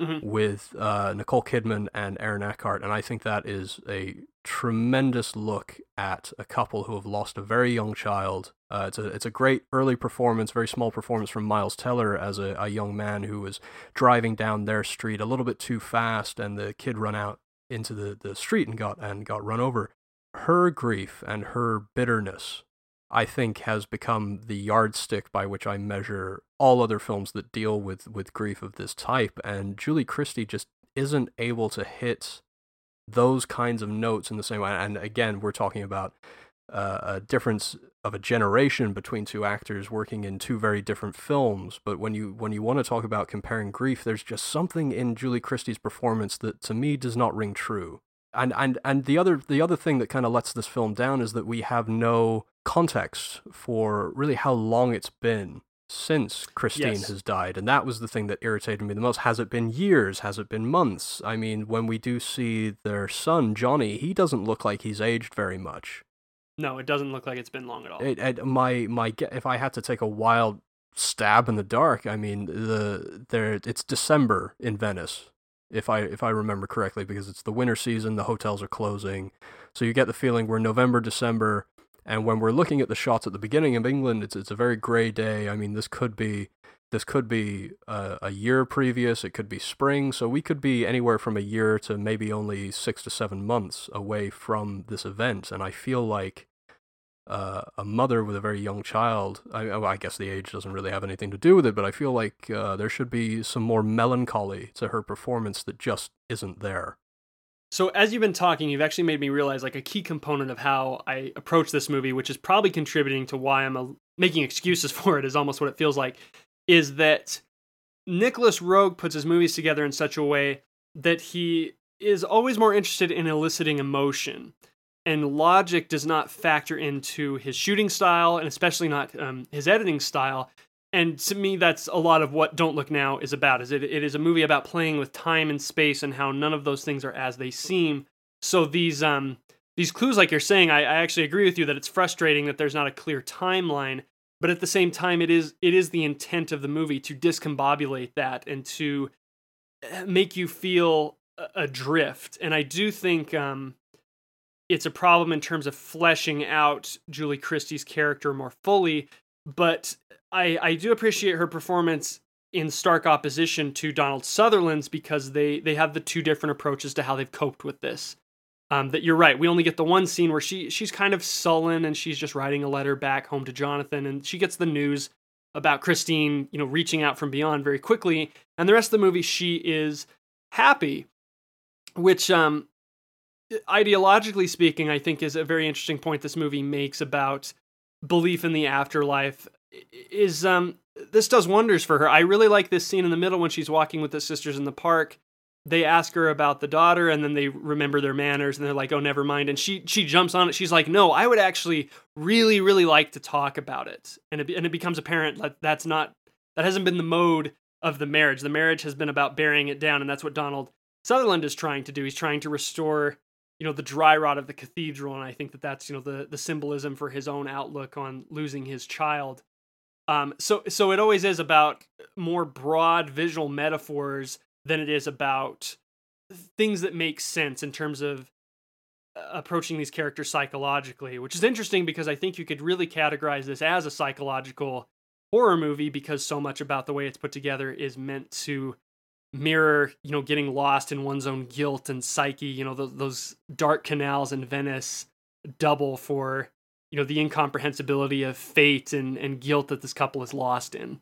mm-hmm. with uh, Nicole Kidman and Aaron Eckhart. And I think that is a tremendous look at a couple who have lost a very young child. Uh, it's, a, it's a great early performance, very small performance from Miles Teller as a, a young man who was driving down their street a little bit too fast, and the kid run out into the, the street and got and got run over. Her grief and her bitterness, I think, has become the yardstick by which I measure all other films that deal with, with grief of this type. And Julie Christie just isn't able to hit those kinds of notes in the same way. And again, we're talking about uh, a difference of a generation between two actors working in two very different films. But when you when you want to talk about comparing grief, there's just something in Julie Christie's performance that to me does not ring true. And and and the other the other thing that kind of lets this film down is that we have no context for really how long it's been since Christine yes. has died. And that was the thing that irritated me the most. Has it been years? Has it been months? I mean, when we do see their son, Johnny, he doesn't look like he's aged very much. No, it doesn't look like it's been long at all. It, it, my my if I had to take a wild stab in the dark, I mean the there it's December in Venice, if I if I remember correctly, because it's the winter season, the hotels are closing, so you get the feeling we're November, December, and when we're looking at the shots at the beginning of England, it's it's a very gray day. I mean, this could be this could be a, a year previous, it could be spring, so we could be anywhere from a year to maybe only six to seven months away from this event, and I feel like uh, a mother with a very young child. I, well, I, guess the age doesn't really have anything to do with it, but I feel like uh, there should be some more melancholy to her performance that just isn't there. So, as you've been talking, you've actually made me realize like a key component of how I approach this movie, which is probably contributing to why I'm a, making excuses (laughs) for it, is almost what it feels like, is that Nicolas Roeg puts his movies together in such a way that he is always more interested in eliciting emotion. And logic does not factor into his shooting style and especially not um, his editing style. And to me that's a lot of what don't look now is about is it, it is a movie about playing with time and space and how none of those things are as they seem. So these um these clues like you're saying I, I actually agree with you that it's frustrating that there's not a clear timeline but at the same time it is it is the intent of the movie to discombobulate that and to uh, make you feel adrift and i do think um it's a problem in terms of fleshing out Julie Christie's character more fully, but I I do appreciate her performance in stark opposition to Donald Sutherland's because they they have the two different approaches to how they've coped with this. Um, that you're right. We only get the one scene where she she's kind of sullen and she's just writing a letter back home to Jonathan, and she gets the news about Christine, you know, reaching out from beyond very quickly. And the rest of the movie, she is happy, which um, ideologically speaking, I think is a very interesting point this movie makes about belief in the afterlife is um this does wonders for her. I really like this scene in the middle when she's walking with the sisters in the park. They ask her about the daughter and then they remember their manners and they're like, "Oh, never mind." And she she jumps on it. She's like, "No, I would actually really really like to talk about it." And it and it becomes apparent that that's not that hasn't been the mode of the marriage. The marriage has been about burying it down and that's what Donald Sutherland is trying to do. He's trying to restore you know the dry rot of the cathedral and i think that that's you know the the symbolism for his own outlook on losing his child um so so it always is about more broad visual metaphors than it is about things that make sense in terms of uh, approaching these characters psychologically which is interesting because i think you could really categorize this as a psychological horror movie because so much about the way it's put together is meant to mirror you know getting lost in one's own guilt and psyche you know those, those dark canals in venice double for you know the incomprehensibility of fate and, and guilt that this couple is lost in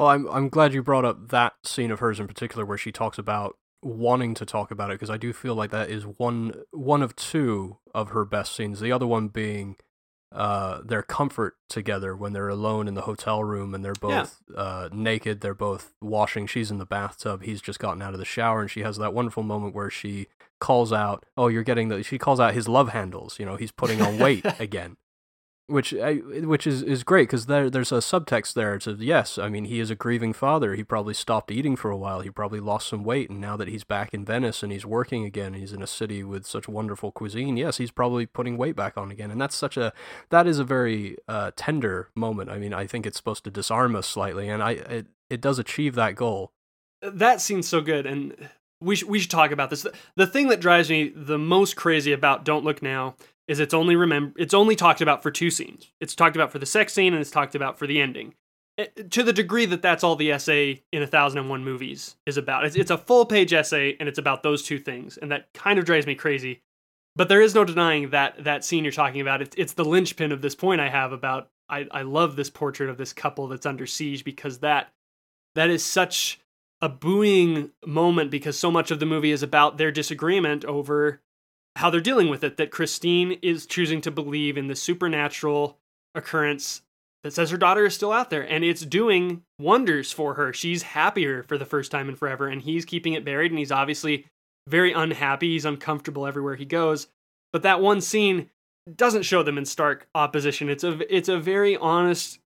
Well, I'm I'm glad you brought up that scene of hers in particular where she talks about wanting to talk about it because I do feel like that is one one of two of her best scenes. The other one being uh their comfort together when they're alone in the hotel room and they're Yeah. both uh naked, they're both washing, she's in the bathtub, he's just gotten out of the shower and she has that wonderful moment where she calls out, "Oh, you're getting the she calls out his love handles, you know, he's putting on weight (laughs) again." Which I, which is is great because there there's a subtext there. To yes I mean he is a grieving father. He probably stopped eating for a while. He probably lost some weight and now that he's back in Venice and he's working again he's in a city with such wonderful cuisine yes he's probably putting weight back on again. And that's such a that is a very uh, tender moment. I mean I think it's supposed to disarm us slightly and I it, it does achieve that goal. That seems so good and we, sh- we should talk about this. The thing that drives me the most crazy about don't look now is it's only remember it's only talked about for two scenes. It's talked about for the sex scene and it's talked about for the ending. Eh, to the degree that that's all the essay in 1001 movies is about. It's, it's a full page essay and it's about those two things and that kind of drives me crazy. But there is no denying that that scene you're talking about. It's, it's the linchpin of this point i have about I, I love this portrait of this couple that's under siege because that that is such a buoying moment because so much of the movie is about their disagreement over how they're dealing with it that christine is choosing to believe in the supernatural occurrence that says her daughter is still out there and it's doing wonders for her. She's happier for the first time in forever and he's keeping it buried and he's obviously very unhappy. He's uncomfortable everywhere he goes. But that one scene doesn't show them in stark opposition. It's a it's a very honest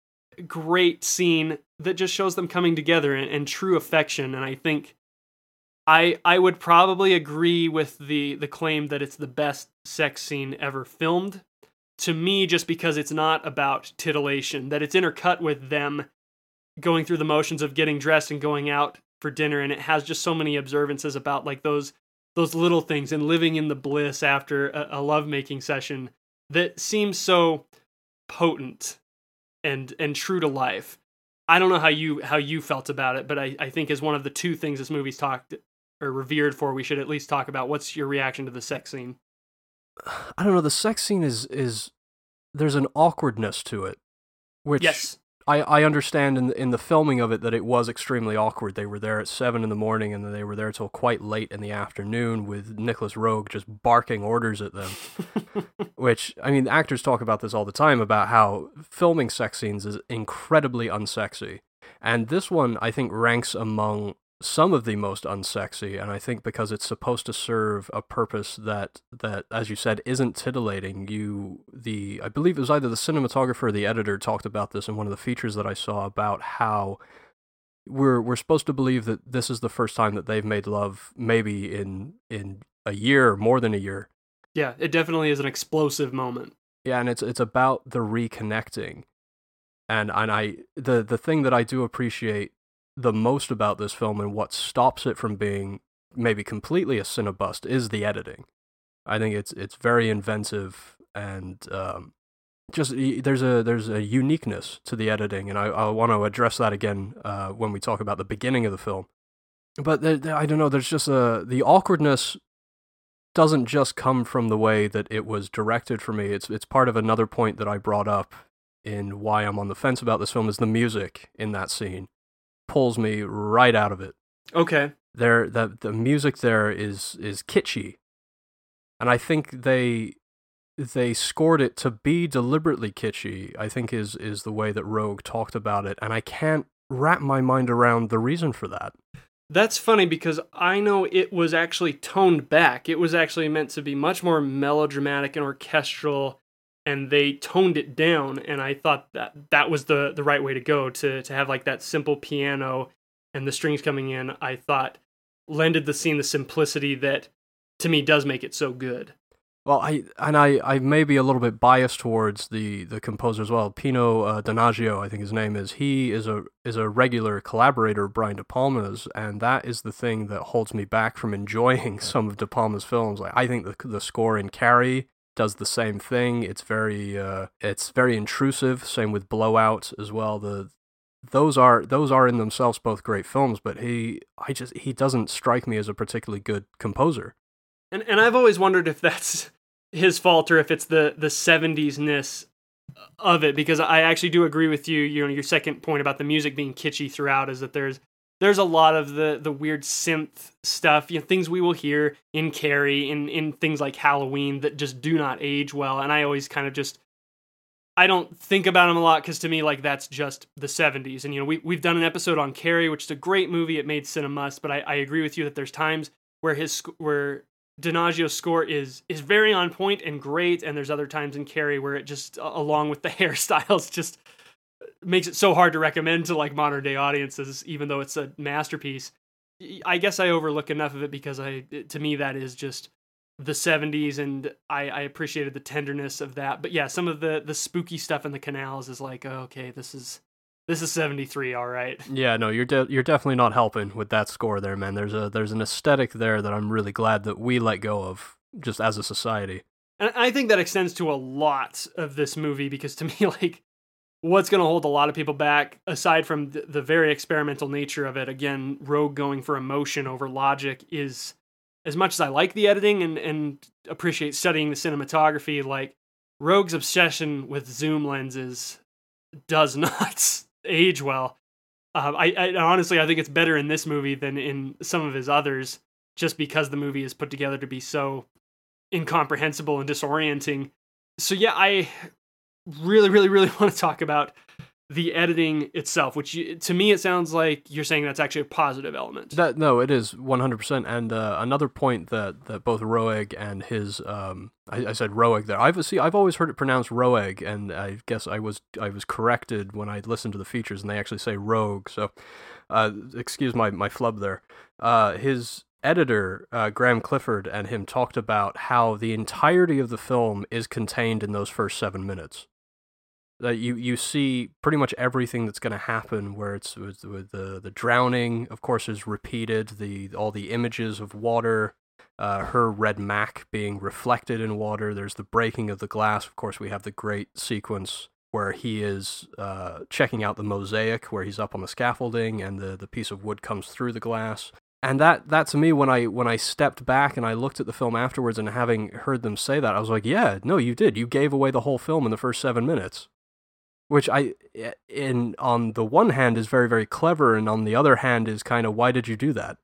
great scene that just shows them coming together and, and true affection and i think i i would probably agree with the the claim that it's the best sex scene ever filmed to me just because it's not about titillation that it's intercut with them going through the motions of getting dressed and going out for dinner and it has just so many observances about like those those little things and living in the bliss after a, a lovemaking session that seems so potent and and true to life. I don't know how you how you felt about it, but I, I think as one of the two things this movie's talked or revered for, we should at least talk about. What's your reaction to the sex scene? I don't know the sex scene is is there's an awkwardness to it which Yes. I, I understand in the, in the filming of it that it was extremely awkward. They were there at seven in the morning, and then they were there till quite late in the afternoon with Nicolas Roeg just barking orders at them. (laughs) Which I mean, actors talk about this all the time about how filming sex scenes is incredibly unsexy, and this one I think ranks among some of the most unsexy. And I think because it's supposed to serve a purpose that that, as you said, isn't titillating. You the I believe it was either the cinematographer or the editor talked about this in one of the features that I saw about how we're we're supposed to believe that this is the first time that they've made love maybe in in a year or more than a year Yeah, it definitely is an explosive moment. yeah and it's it's about the reconnecting and and i the the thing that i do appreciate the most about this film and what stops it from being maybe completely a cinebust is the editing. I think it's it's very inventive and um just there's a there's a uniqueness to the editing and i, I want to address that again uh, when we talk about the beginning of the film. But there, there- i don't know there's just a the awkwardness doesn't just come from the way that it was directed for me. It's it's part of another point that I brought up in why I'm on the fence about this film is the music in that scene pulls me right out of it. Okay. There the the music there is is kitschy. And I think they they scored it to be deliberately kitschy. I think is is the way that Roeg talked about it, and I can't wrap my mind around the reason for that. That's funny because I know it was actually toned back. It was actually meant to be much more melodramatic and orchestral, and they toned it down. And I thought that that was the the right way to go to to have like that simple piano and the strings coming in. I thought lended the scene the simplicity that to me does make it so good. Well, I and I, I may be a little bit biased towards the, the composer as well. Pino uh, Donaggio, I think his name is. He is a is a regular collaborator of Brian De Palma's, and that is the thing that holds me back from enjoying (laughs) some of De Palma's films. Like I think the the score in Carrie does the same thing. It's very uh, it's very intrusive. Same with Blowout as well. The those are those are in themselves both great films, but he I just he doesn't strike me as a particularly good composer. And and I've always wondered if that's his fault or if it's the the 70s ness of it because I actually do agree with you, you know, your second point about the music being kitschy throughout is that there's there's a lot of the the weird synth stuff, you know, things we will hear in Carrie in in things like Halloween that just do not age well and I always kind of just I don't think about them a lot because to me, like that's just the '70s. And you know, we we've done an episode on Carrie, which is a great movie. It made Cinemust, but I, I agree with you that there's times where his where Donaggio's score is is very on point and great, and there's other times in Carrie where it just, along with the (laughs) hairstyles, just makes it so hard to recommend to like modern day audiences, even though it's a masterpiece. I guess I overlook enough of it because I, to me, that is just the 70s, and I, I appreciated the tenderness of that. But yeah, some of the the spooky stuff in the canals is like, oh, okay, this is this is 73, all right. Yeah, no, you're de- you're definitely not helping with that score there, man. There's a there's an aesthetic there that I'm really glad that we let go of just as a society. And I think that extends to a lot of this movie because to me (laughs) like what's going to hold a lot of people back aside from the, the very experimental nature of it again Roeg going for emotion over logic is as much as I like the editing and and appreciate studying the cinematography like Roeg's obsession with zoom lenses does (laughs) not age well. Uh, I, I honestly I think it's better in this movie than in some of his others, just because the movie is put together to be so incomprehensible and disorienting. So yeah, I really, really, really (laughs) want to talk about the editing itself, which you, to me it sounds like you're saying that's actually a positive element. That no, it is 100%. And uh, another point that, that both Roeg and his um, I, I said Roeg there. I've see I've always heard it pronounced Roeg, and I guess I was I was corrected when I listened to the features, and they actually say Rogue. So, uh, excuse my my flub there. Uh, his editor uh, Graham Clifford and him talked about how the entirety of the film is contained in those first seven minutes you you see pretty much everything that's going to happen where it's with, with the the drowning of course is repeated. The all the images of water uh, her red mac being reflected in water. There's the breaking of the glass. Of course we have the great sequence where he is uh, checking out the mosaic where he's up on the scaffolding and the, the piece of wood comes through the glass. And that that to me when I when I stepped back and I looked at the film afterwards and having heard them say that I was like yeah no you did. You gave away the whole film in the first 7 minutes which I in on the one hand is very very clever and on the other hand is kind of why did you do that?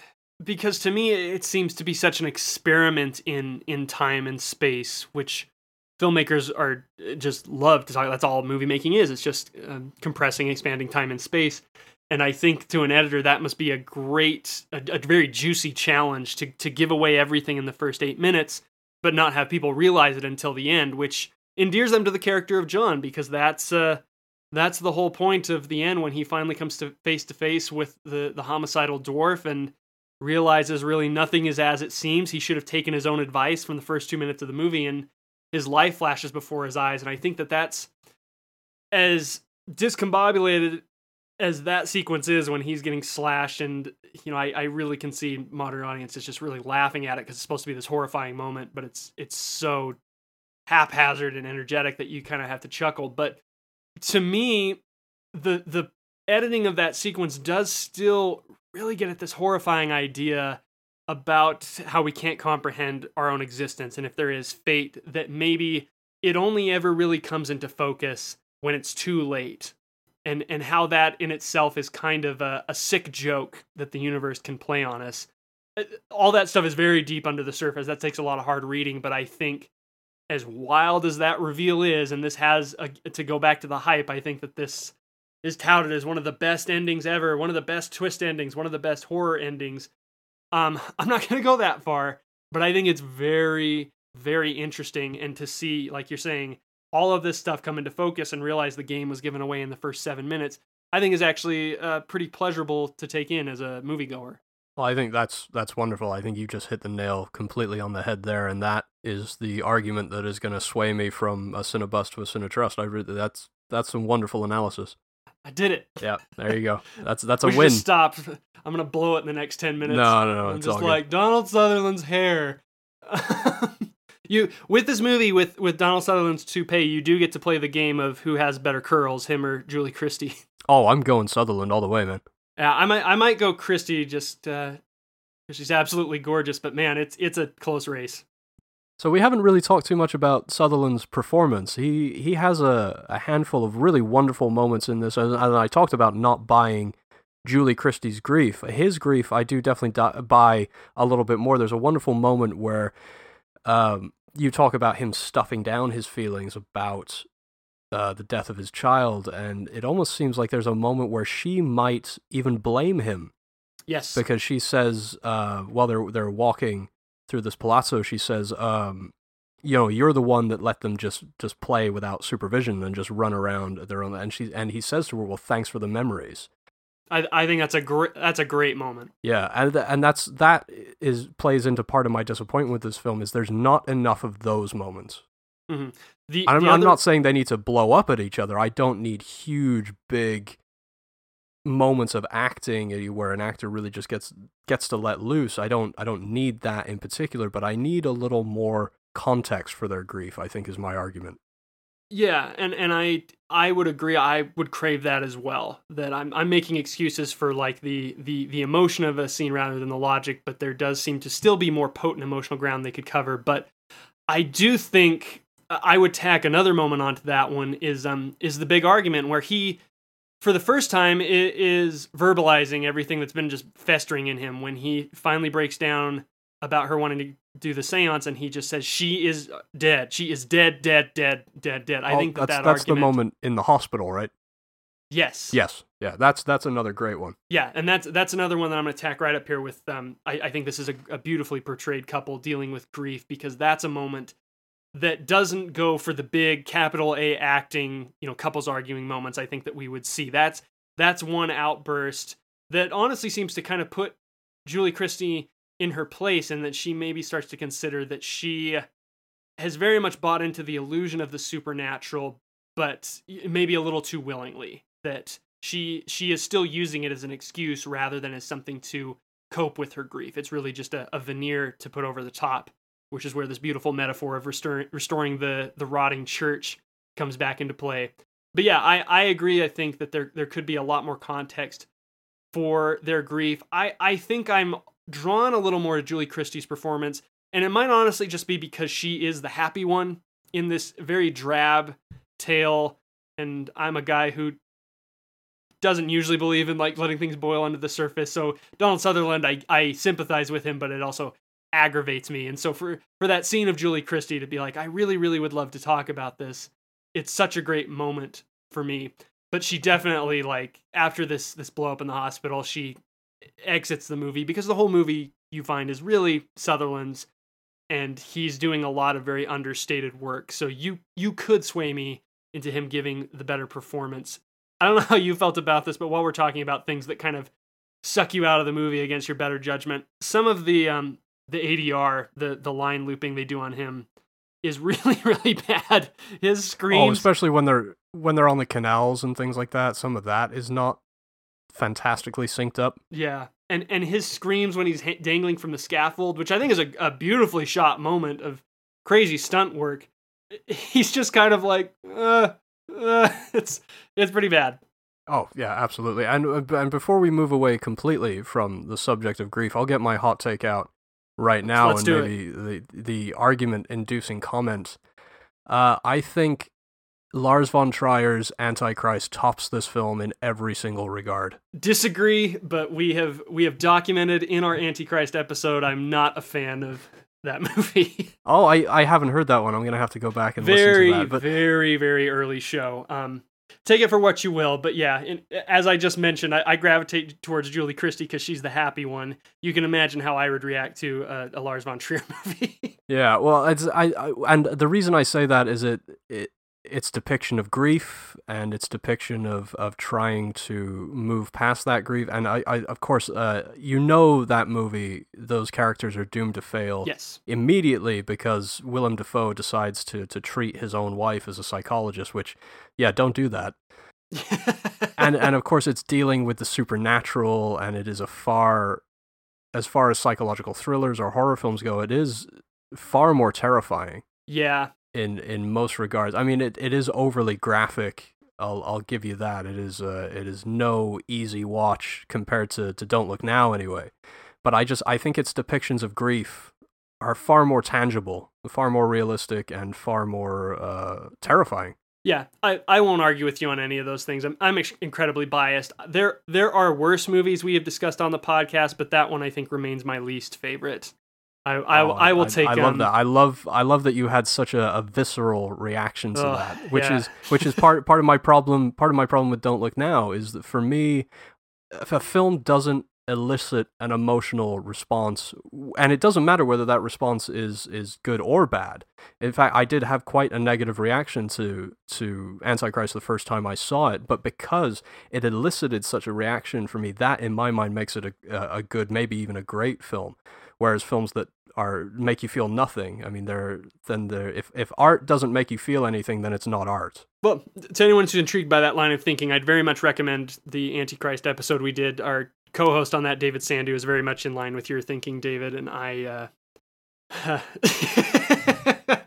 Because to me it seems to be such an experiment in in time and space which filmmakers are uh, just love to talk that's all movie making is it's just um, compressing expanding time and space and I think to an editor that must be a great a, a very juicy challenge to to give away everything in the first 8 minutes but not have people realize it until the end which endears them to the character of John because that's uh that's the whole point of the end when he finally comes to face to face with the the homicidal dwarf and realizes really nothing is as it seems. He should have taken his own advice from the first two minutes of the movie, and his life flashes before his eyes. And I think that that's as discombobulated as that sequence is when he's getting slashed and you know I, I really can see modern audiences just really laughing at it because it's supposed to be this horrifying moment but it's it's so haphazard and energetic that you kind of have to chuckle but to me, the the editing of that sequence does still really get at this horrifying idea about how we can't comprehend our own existence and if there is fate that maybe it only ever really comes into focus when it's too late. And and how that in itself is kind of a, a sick joke that the universe can play on us. Uh, all that stuff is very deep under the surface. That takes a lot of hard reading but i think as wild as that reveal is, and this has a, to go back to the hype, I think that this is touted as one of the best endings ever, one of the best twist endings, one of the best horror endings. Um, (laughs) I'm not going to go that far, but I think it's very, very interesting. And to see, like you're saying, all of this stuff come into focus and realize the game was given away in the first seven minutes, I think is actually uh, pretty pleasurable to take in as a moviegoer. Well, I think that's that's wonderful. I think you just hit the nail completely on the head there, and that is the argument that is going to sway me from a Cinebust to a Cinetrust. I really, that's that's some wonderful analysis. I did it. Yeah, there you go. (laughs) That's that's a we win. stop. I'm gonna blow it in the next ten minutes. No, no, no, I'm it's just all good. like Donald Sutherland's hair. (laughs) you with this movie with with Donald Sutherland's toupee, you do get to play the game of who has better curls, him or Julie Christie. (laughs) Oh, I'm going Sutherland all the way, man. Yeah, I might I might go Christie just uh she's absolutely gorgeous, but man, it's it's a close race. So we haven't really talked too much about Sutherland's performance. He he has a, a handful of really wonderful moments in this, and, I talked about not buying Julie Christie's grief. His grief, I do definitely di- buy a little bit more. There's a wonderful moment where um, you talk about him stuffing down his feelings about uh, the death of his child, and it almost seems like there's a moment where she might even blame him Yes. because she says uh, while they're they're walking through this palazzo, she says, um, "You know, you're the one that let them just just play without supervision and just run around their own." And she and he says to her, "Well, thanks for the memories." I I think that's a great that's a great moment. Yeah, and th- and that's that is plays into part of my disappointment with this film is there's not enough of those moments. The, I'm, the I'm not saying they need to blow up at each other. I don't need huge, big moments of acting where an actor really just gets gets to let loose. I don't I don't need that in particular, but I need a little more context for their grief. I think is my argument. Yeah, and and I I would agree. I would crave that as well. That I'm I'm making excuses for like the the the emotion of a scene rather than the logic, but there does seem to still be more potent emotional ground they could cover. But I do think I would tack another moment onto that one is um is the big argument where he for the first time i- is verbalizing everything that's been just festering in him when he finally breaks down about her wanting to do the seance and he just says she is dead she is dead dead dead dead dead i Oh, think that that's that that's argument the moment in the hospital, right? yes Yes, yeah. That's that's another great one. yeah and that's that's another one that i'm going to tack right up here with um i, I think this is a, a beautifully portrayed couple dealing with grief because that's a moment that doesn't go for the big capital a acting you know couples arguing moments i think that we would see. That's that's one outburst that honestly seems to kind of put julie christie in her place and that she maybe starts to consider that she has very much bought into the illusion of the supernatural but maybe a little too willingly that she she is still using it as an excuse rather than as something to cope with her grief. It's really just a, a veneer to put over the top which is where this beautiful metaphor of restor- restoring the the rotting church comes back into play. But yeah i i agree i think that there there could be a lot more context for their grief. I i think i'm drawn a little more to julie christie's performance and it might honestly just be because she is the happy one in this very drab tale and i'm a guy who doesn't usually believe in like letting things boil under the surface so donald sutherland i i sympathize with him but it also aggravates me. And so for for that scene of julie christie to be like i really really would love to talk about this it's such a great moment for me. But she definitely like after this this blow up in the hospital she exits the movie because the whole movie you find is really sutherland's and he's doing a lot of very understated work. So you you could sway me into him giving the better performance. I don't know how you felt about this but while we're talking about things that kind of suck you out of the movie against your better judgment some of the um the adr the the line looping they do on him is really (laughs) really bad his Oh, screams especially when they're when they're on the canals and things like that. Some of that is not fantastically synced up. Yeah, and and his screams when he's ha- dangling from the scaffold, which I think is a, a beautifully shot moment of crazy stunt work. (laughs) He's just kind of like, uh, uh, (laughs) it's it's pretty bad. Oh yeah, absolutely. And uh, and before we move away completely from the subject of grief, I'll get my hot take out right now let's and do it. maybe the the argument inducing comment. Uh, I think Lars von Trier's Antichrist tops this film in every single regard. Disagree, but we have we have documented in our Antichrist episode. I'm not a fan of that (laughs) movie. Oh, I, I haven't heard that one. I'm gonna have to go back and very, listen to that. But very, very early show. Um, take it for what you will, but yeah, in, as I just mentioned, I, I gravitate towards Julie Christie because she's the happy one. You can imagine how I would react to a, Lars von Trier (laughs) movie. yeah, well, it's I, I and the reason I say that is it, it its depiction of grief and its depiction of, of trying to move past that grief. And I, I of course uh, you know that movie those characters are doomed to fail yes. immediately because Willem Dafoe decides to to treat his own wife as a psychologist which yeah don't do that. (laughs) And and of course it's dealing with the supernatural and it is a far as far as psychological thrillers or horror films go it is far more terrifying. Yeah, in in most regards. I mean, it, it is overly graphic. I'll I'll give you that. It is uh it is no easy watch compared to to Don't Look Now anyway. But I just I think its depictions of grief are far more tangible, far more realistic, and far more uh terrifying. Yeah, I, I won't argue with you on any of those things. I'm I'm ex- incredibly biased. There there are worse movies we have discussed on the podcast, but that one I think remains my least favorite. I I, Oh, I will take. I, love um, that. I love I love that you had such a, a visceral reaction to Ugh, that, (laughs) which yeah. is which is part part of my problem. Part of my problem with Don't Look Now is that for me, if a film doesn't elicit an emotional response, and it doesn't matter whether that response is is good or bad. In fact, I did have quite a negative reaction to to Antichrist the first time I saw it, but because it elicited such a reaction for me, that in my mind makes it a a good, maybe even a great film. Whereas films that are make you feel nothing, I mean, they're then they're if if art doesn't make you feel anything, then it's not art. Well, to anyone who's intrigued by that line of thinking, I'd very much recommend the Antichrist episode we did. Our co-host on that, David Sandu, is very much in line with your thinking, David, and I. Uh... (laughs)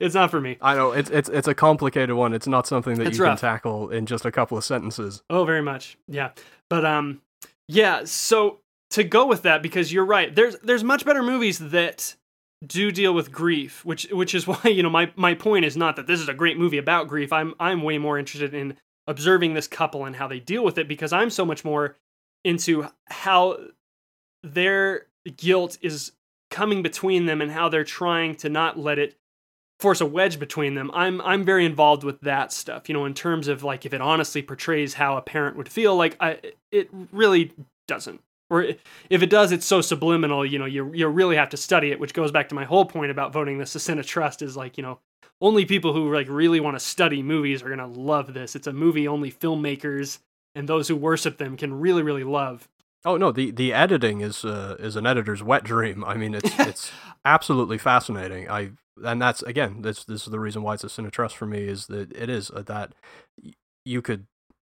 it's not for me. I know it's it's it's a complicated one. It's not something that It's you rough. can tackle in just a couple of sentences. Oh, very much. Yeah. But um yeah, so to go with that because you're right. There's there's much better movies that do deal with grief, which which is (laughs) why, you know, my my point is not that this is a great movie about grief. I'm I'm way more interested in observing this couple and how they deal with it because I'm so much more into how their guilt is coming between them and how they're trying to not let it force a wedge between them. I'm I'm very involved with that stuff, you know, in terms of like if it honestly portrays how a parent would feel, like I it really doesn't. Or if it does, it's so subliminal, you know, you you really have to study it, which goes back to my whole point about voting this to Cinetrust is like, you know, only people who like really want to study movies are going to love this. It's a movie only filmmakers and those who worship them can really really love. Oh no, the the editing is uh, is an editor's wet dream. I mean, it's (laughs) it's absolutely fascinating. I and that's again, this this is the reason why it's a Cinetrust for me is that it is uh, that y- you could,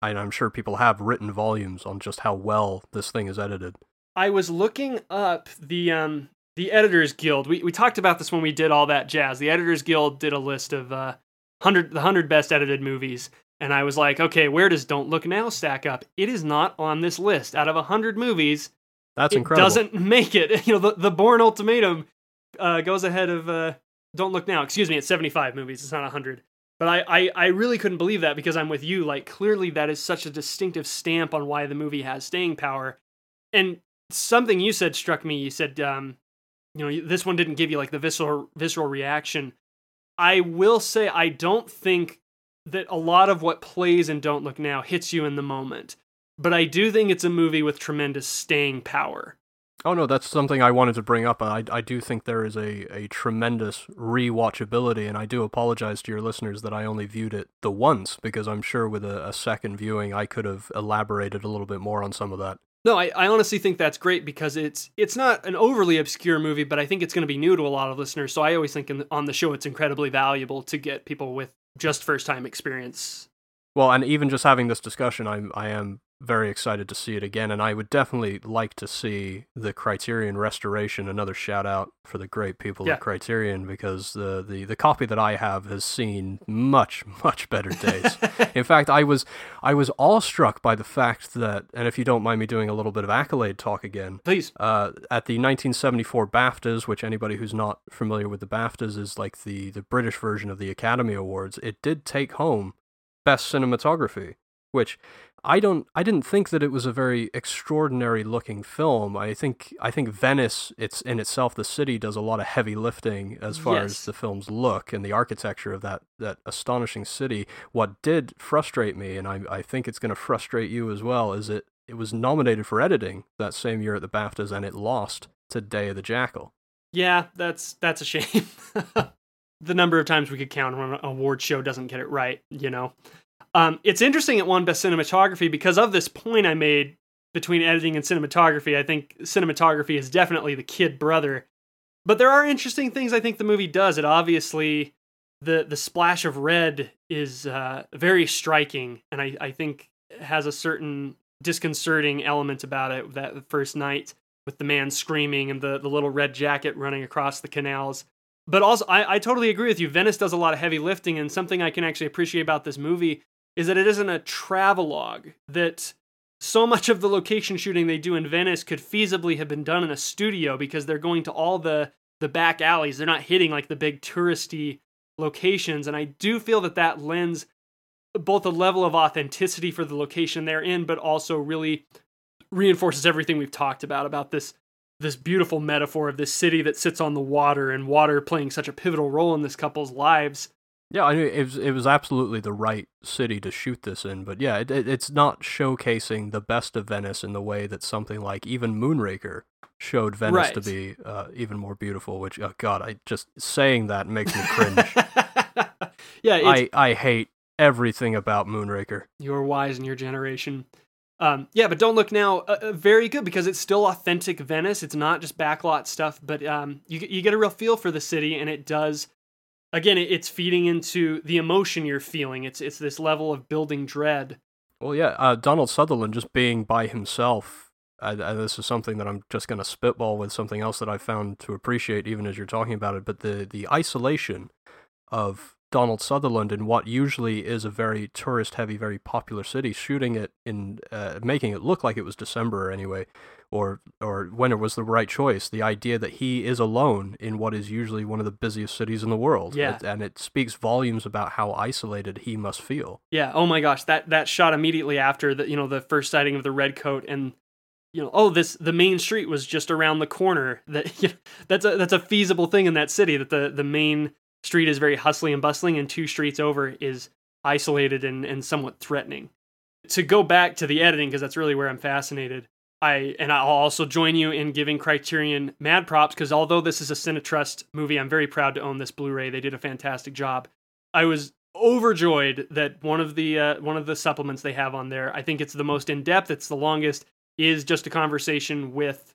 I'm sure people have written volumes on just how well this thing is edited. I was looking up the um the Editors Guild. We we talked about this when we did all that jazz. The Editors Guild did a list of uh hundred the hundred best edited movies, and I was like, okay, where does Don't Look Now stack up? It is not on this list. Out of hundred movies, That's it incredible. doesn't (laughs) make it. You know, the the Bourne Ultimatum uh, goes ahead of uh, Don't Look Now. Excuse me, it's seventy five movies. It's not hundred. But I, I, I really couldn't believe that because I'm with you. Like, clearly, that is such a distinctive stamp on why the movie has staying power. And something you said struck me. You said, um, you know, this one didn't give you like the visceral visceral reaction. I will say, I don't think that a lot of what plays in Don't Look Now hits you in the moment. But I do think it's a movie with tremendous staying power. Oh no, that's something I wanted to bring up. I I do think there is a, a tremendous rewatchability, and I do apologize to your listeners that I only viewed it the once because I'm sure with a, a second viewing I could have elaborated a little bit more on some of that. No, I, I honestly think that's great because it's it's not an overly obscure movie, but I think it's going to be new to a lot of listeners. So I always think in the, on the show it's incredibly valuable to get people with just first time experience. Well, and even just having this discussion, I'm I am very excited to see it again, and I would definitely like to see the Criterion restoration. Another shout out for the great people Yeah. at Criterion because the, the the copy that I have has seen much (laughs) much better days. In (laughs) fact, I was I was awestruck by the fact that, and if you don't mind me doing a little bit of accolade talk again, Please. uh, at the 1974 BAFTAs, which anybody who's not familiar with the BAFTAs is like the, the British version of the Academy Awards, it did take home Best Cinematography, which I don't I didn't think that it was a very extraordinary looking film. I think I think Venice it's in itself the city does a lot of heavy lifting as far Yes. as the film's look and the architecture of that that astonishing city. What did frustrate me and I I think it's going to frustrate you as well is it it was nominated for editing that same year at the BAFTAs and it lost to Day of the Jackal. Yeah, that's that's a shame. (laughs) the number of times we could count when an award show doesn't get it right, you know. Um, it's interesting it won best cinematography because of this point I made between editing and cinematography. I think cinematography is definitely the kid brother. But there are interesting things I think the movie does. It obviously the the splash of red is uh, very striking, and I, I think has a certain disconcerting element about it. That first night with the man screaming and the, the little red jacket running across the canals. But also, I, I totally agree with you. Venice does a lot of heavy lifting, and something I can actually appreciate about this movie is that it isn't a travelogue. That so much of the location shooting they do in Venice could feasibly have been done in a studio because they're going to all the the back alleys. They're not hitting like the big touristy locations, and I do feel that that lends both a level of authenticity for the location they're in, but also really reinforces everything we've talked about about this this beautiful metaphor of this city that sits on the water and water playing such a pivotal role in this couple's lives. Yeah, I knew it was it was absolutely the right city to shoot this in, but yeah, it, it, it's not showcasing the best of Venice in the way that something like even Moonraker showed Venice to be uh, even more beautiful. Which, oh god, I just saying that makes me cringe. (laughs) yeah, it's, I I hate everything about Moonraker. you're wise in your generation. Um, yeah, but don't look now. Uh, uh, very good because it's still authentic Venice. It's not just backlot stuff, but um, you you get a real feel for the city, and it does. Again, it's feeding into the emotion you're feeling. It's it's this level of building dread. Well, yeah, uh, Donald Sutherland just being by himself. Uh, uh, this is something that I'm just going to spitball with something else that I found to appreciate, even as you're talking about it. But the the isolation of Donald Sutherland in what usually is a very tourist-heavy, very popular city, shooting it in, uh, making it look like it was December anyway, or or when it was the right choice. The idea that he is alone in what is usually one of the busiest cities in the world, Yeah. It- and it speaks volumes about how isolated he must feel. Yeah. Oh my gosh, that that shot immediately after the you know the first sighting of the red coat and you know oh this the main street was just around the corner (laughs) that you know, that's a that's a feasible thing in that city that the the main street is very hustling and bustling and two streets over is isolated and and somewhat threatening. To go back to the editing because that's really where I'm fascinated. I and I'll also join you in giving Criterion mad props because although this is a Cinetrust movie, I'm very proud to own this Blu-ray. They did a fantastic job. I was overjoyed that one of the uh, one of the supplements they have on there, I think it's the most in depth, it's the longest, is just a conversation with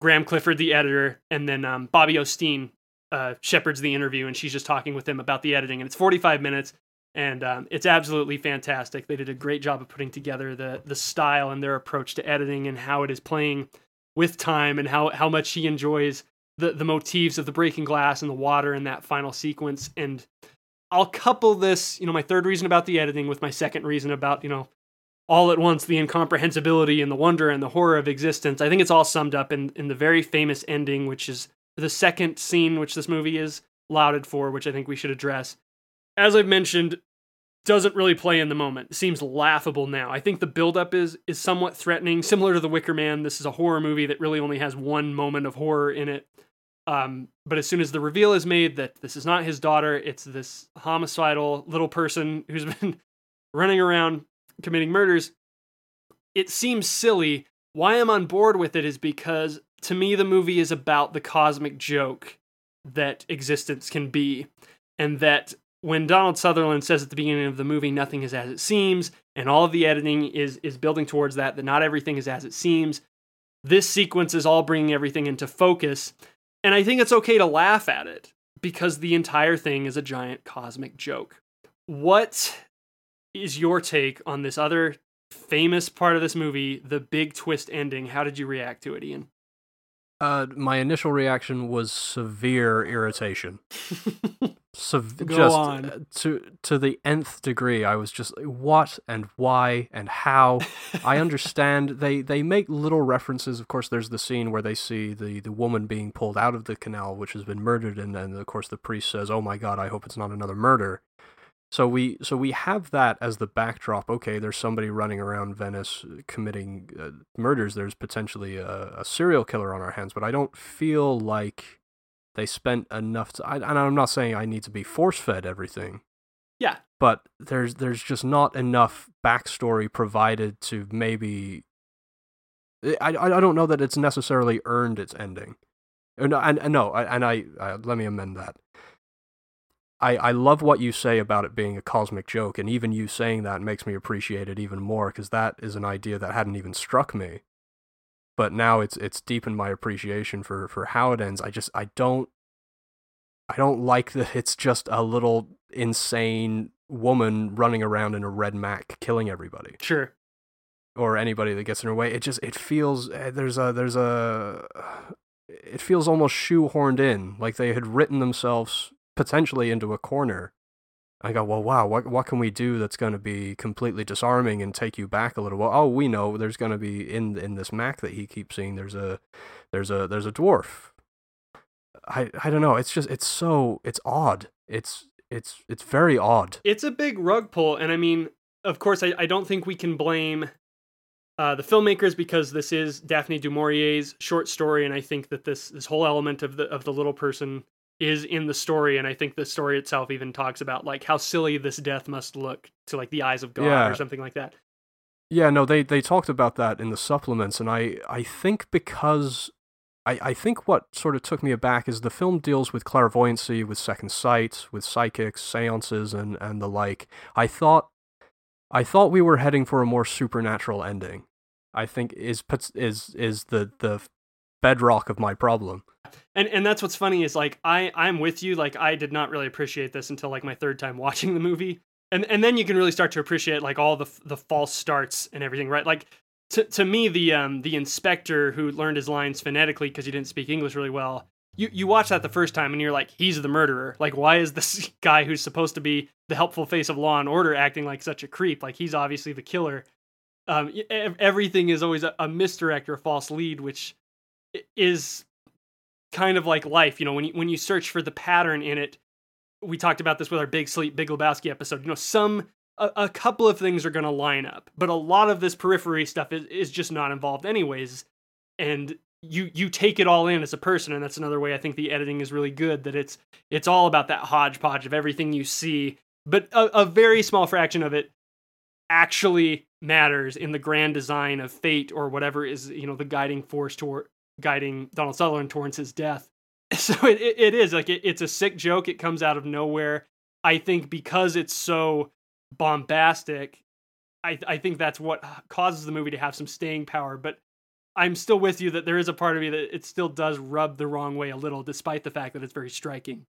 Graeme Clifford, the editor, and then um, Bobbie O'Steen uh, shepherds the interview, and she's just talking with him about the editing, and it's 45 minutes, and um, it's absolutely fantastic. They did a great job of putting together the the style and their approach to editing and how it is playing with time and how how much he enjoys the the motifs of the breaking glass and the water in that final sequence and I'll couple this, you know, my third reason about the editing with my second reason about, you know, all at once the incomprehensibility and the wonder and the horror of existence. I think it's all summed up in, in the very famous ending, which is the second scene which this movie is lauded for, which I think we should address. As I've mentioned, doesn't really play in the moment. It seems laughable now. I think the buildup is is somewhat threatening, similar to The Wicker Man. This is a horror movie that really only has one moment of horror in it. Um, but as soon as the reveal is made that this is not his daughter, it's this homicidal little person who's (laughs) been running around committing murders, it seems silly. Why I'm on board with it is because to me, the movie is about the cosmic joke that existence can be. And that when Donald Sutherland says at the beginning of the movie, nothing is as it seems, and all of the editing is, is building towards that, that not everything is as it seems, this sequence is all bringing everything into focus. And I think it's okay to laugh at it because the entire thing is a giant cosmic joke. What is your take on this other famous part of this movie, the big twist ending? How did you react to it, Ian? Uh, my initial reaction was severe irritation. (laughs) Go just on. uh, to to the nth degree. I was just like, what and why and how. (laughs) I understand they they make little references. Of course, there's the scene where they see the the woman being pulled out of the canal, which has been murdered, and then of course the priest says, "Oh my God, I hope it's not another murder." So we so we have that as the backdrop. Okay, there's somebody running around Venice uh, committing uh, murders. There's potentially a, a serial killer on our hands, but I don't feel like they spent enough. To, I, and I'm not saying I need to be force fed everything. Yeah. But there's there's just not enough backstory provided to maybe. I, I, I don't know that it's necessarily earned its ending. Uh, No, and, and no, I, and I, I let me amend that. I, I love what you say about it being a cosmic joke, and even you saying that makes me appreciate it even more because that is an idea that hadn't even struck me. But now it's it's deepened my appreciation for for how it ends. I just I don't I don't like that it's just a little insane woman running around in a red Mac killing everybody Sure. or anybody that gets in her way. It just it feels eh, there's a there's a it feels almost shoehorned in, like they had written themselves potentially into a corner. I go, well, wow, what what can we do that's going to be completely disarming and take you back a little? Well, oh, we know there's going to be in in this Mac that he keeps seeing. There's a there's a there's a dwarf. I I don't know. It's just it's so it's odd. It's it's it's very odd. It's a big rug pull, and I mean, of course, I, I don't think we can blame uh, the filmmakers because this is Daphne du Maurier's short story, and I think that this this whole element of the of the little person is in the story, and I think the story itself even talks about like how silly this death must look to like the eyes of God Yeah. or something like that. Yeah, no, they they talked about that in the supplements, and I I think because I I think what sort of took me aback is the film deals with clairvoyancy, with second sight, with psychics, seances, and and the like. I thought I thought we were heading for a more supernatural ending. I think is puts- is is the the bedrock of my problem. And and that's what's funny is like I I'm with you. Like I did not really appreciate this until like my third time (laughs) watching the movie, and and then you can really start to appreciate like all the the false starts and everything, right? Like to to me the um the inspector who learned his lines phonetically because he didn't speak English really well. You you watch that the first time and you're like he's the murderer. Like why is this (laughs) guy who's supposed to be the helpful face of law and order acting like such a creep? Like he's obviously the killer. Um, everything is always a, a misdirect or a false lead, which is kind of like life. You know, when you when you search for the pattern in it, we talked about this with our Big Sleep, Big Lebowski episode. You know, some a, a couple of things are going to line up, but a lot of this periphery stuff is, is just not involved anyways. And you you take it all in as a person, and that's another way I think the editing is really good. That it's it's all about that hodgepodge of everything you see, but a, a very small fraction of it actually matters in the grand design of fate or whatever is you know the guiding force toward guiding Donald Sutherland towards his death. (laughs) So it, it, it is like it, it's a sick joke. It comes out of nowhere. I think because it's so bombastic, I I think that's what causes the movie to have some staying power. But I'm still with you that there is a part of me that it still does rub the wrong way a little, despite the fact that it's very striking.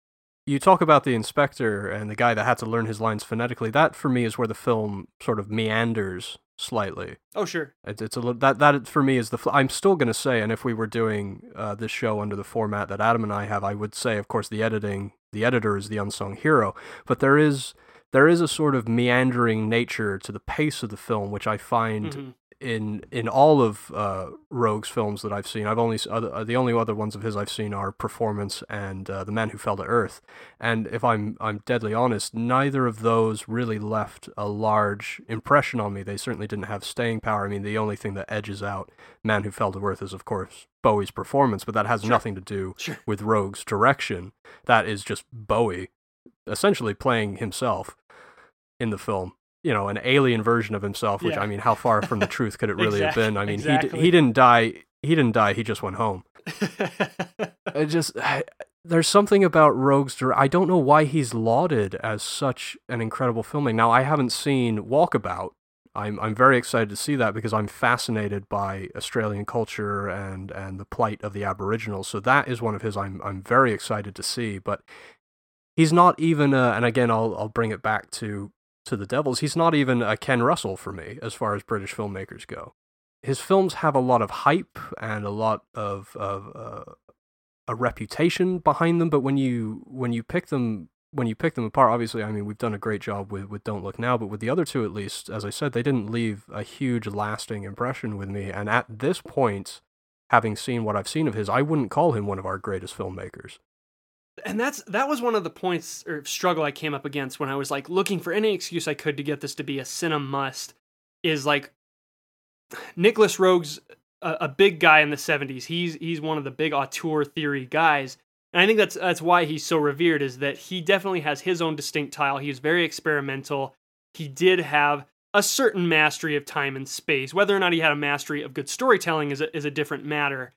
You talk about the inspector and the guy that had to learn his lines phonetically. That for me is where the film sort of meanders slightly. Oh sure, It's, it's a little that that for me is the. fl- I'm still gonna say, and if we were doing uh, this show under the format that Adam and I have, I would say, of course, the editing, the editor is the unsung hero. But there is there is a sort of meandering nature to the pace of the film, which I find Mhm. In in all of uh, Roeg's films that I've seen. I've only uh, the only other ones of his I've seen are Performance and uh, The Man Who Fell to Earth. And if I'm I'm deadly honest, neither of those really left a large impression on me. They certainly didn't have staying power. I mean, the only thing that edges out Man Who Fell to Earth is of course Bowie's performance, but that has nothing to do Sure. with Roeg's direction. That is just Bowie essentially playing himself in the film. You know, an alien version of himself, which Yeah. I mean, how far from the (laughs) truth could it really have been? I mean, he exactly. d- he didn't die. He didn't die. He just went home. (laughs) It just there's something about Roeg's. dir- I don't know why he's lauded as such an incredible filmmaker. Now I haven't seen Walkabout. I'm I'm very excited to see that because I'm fascinated by Australian culture and and the plight of the Aboriginals. So that is one of his. I'm I'm very excited to see. But he's not even. A, and again, I'll I'll bring it back to to the Devils. He's not even a Ken Russell for me as far as British filmmakers go. His films have a lot of hype and a lot of of uh, a reputation behind them, but when you when you pick them when you pick them apart, obviously, I mean, we've done a great job with, with Don't Look Now, but with the other two, at least, as I said, they didn't leave a huge lasting impression with me. And at this point, having seen what I've seen of his, I wouldn't call him one of our greatest filmmakers. And that's that was one of the points or struggle I came up against when I was like looking for any excuse I could to get this to be a Cinemust. Is like Nicolas Roeg's a, a big guy in the '70s. He's he's one of the big auteur theory guys, and I think that's that's why he's so revered. Is that he definitely has his own distinct style. He's very experimental. He did have a certain mastery of time and space. Whether or not he had a mastery of good storytelling is a, is a different matter.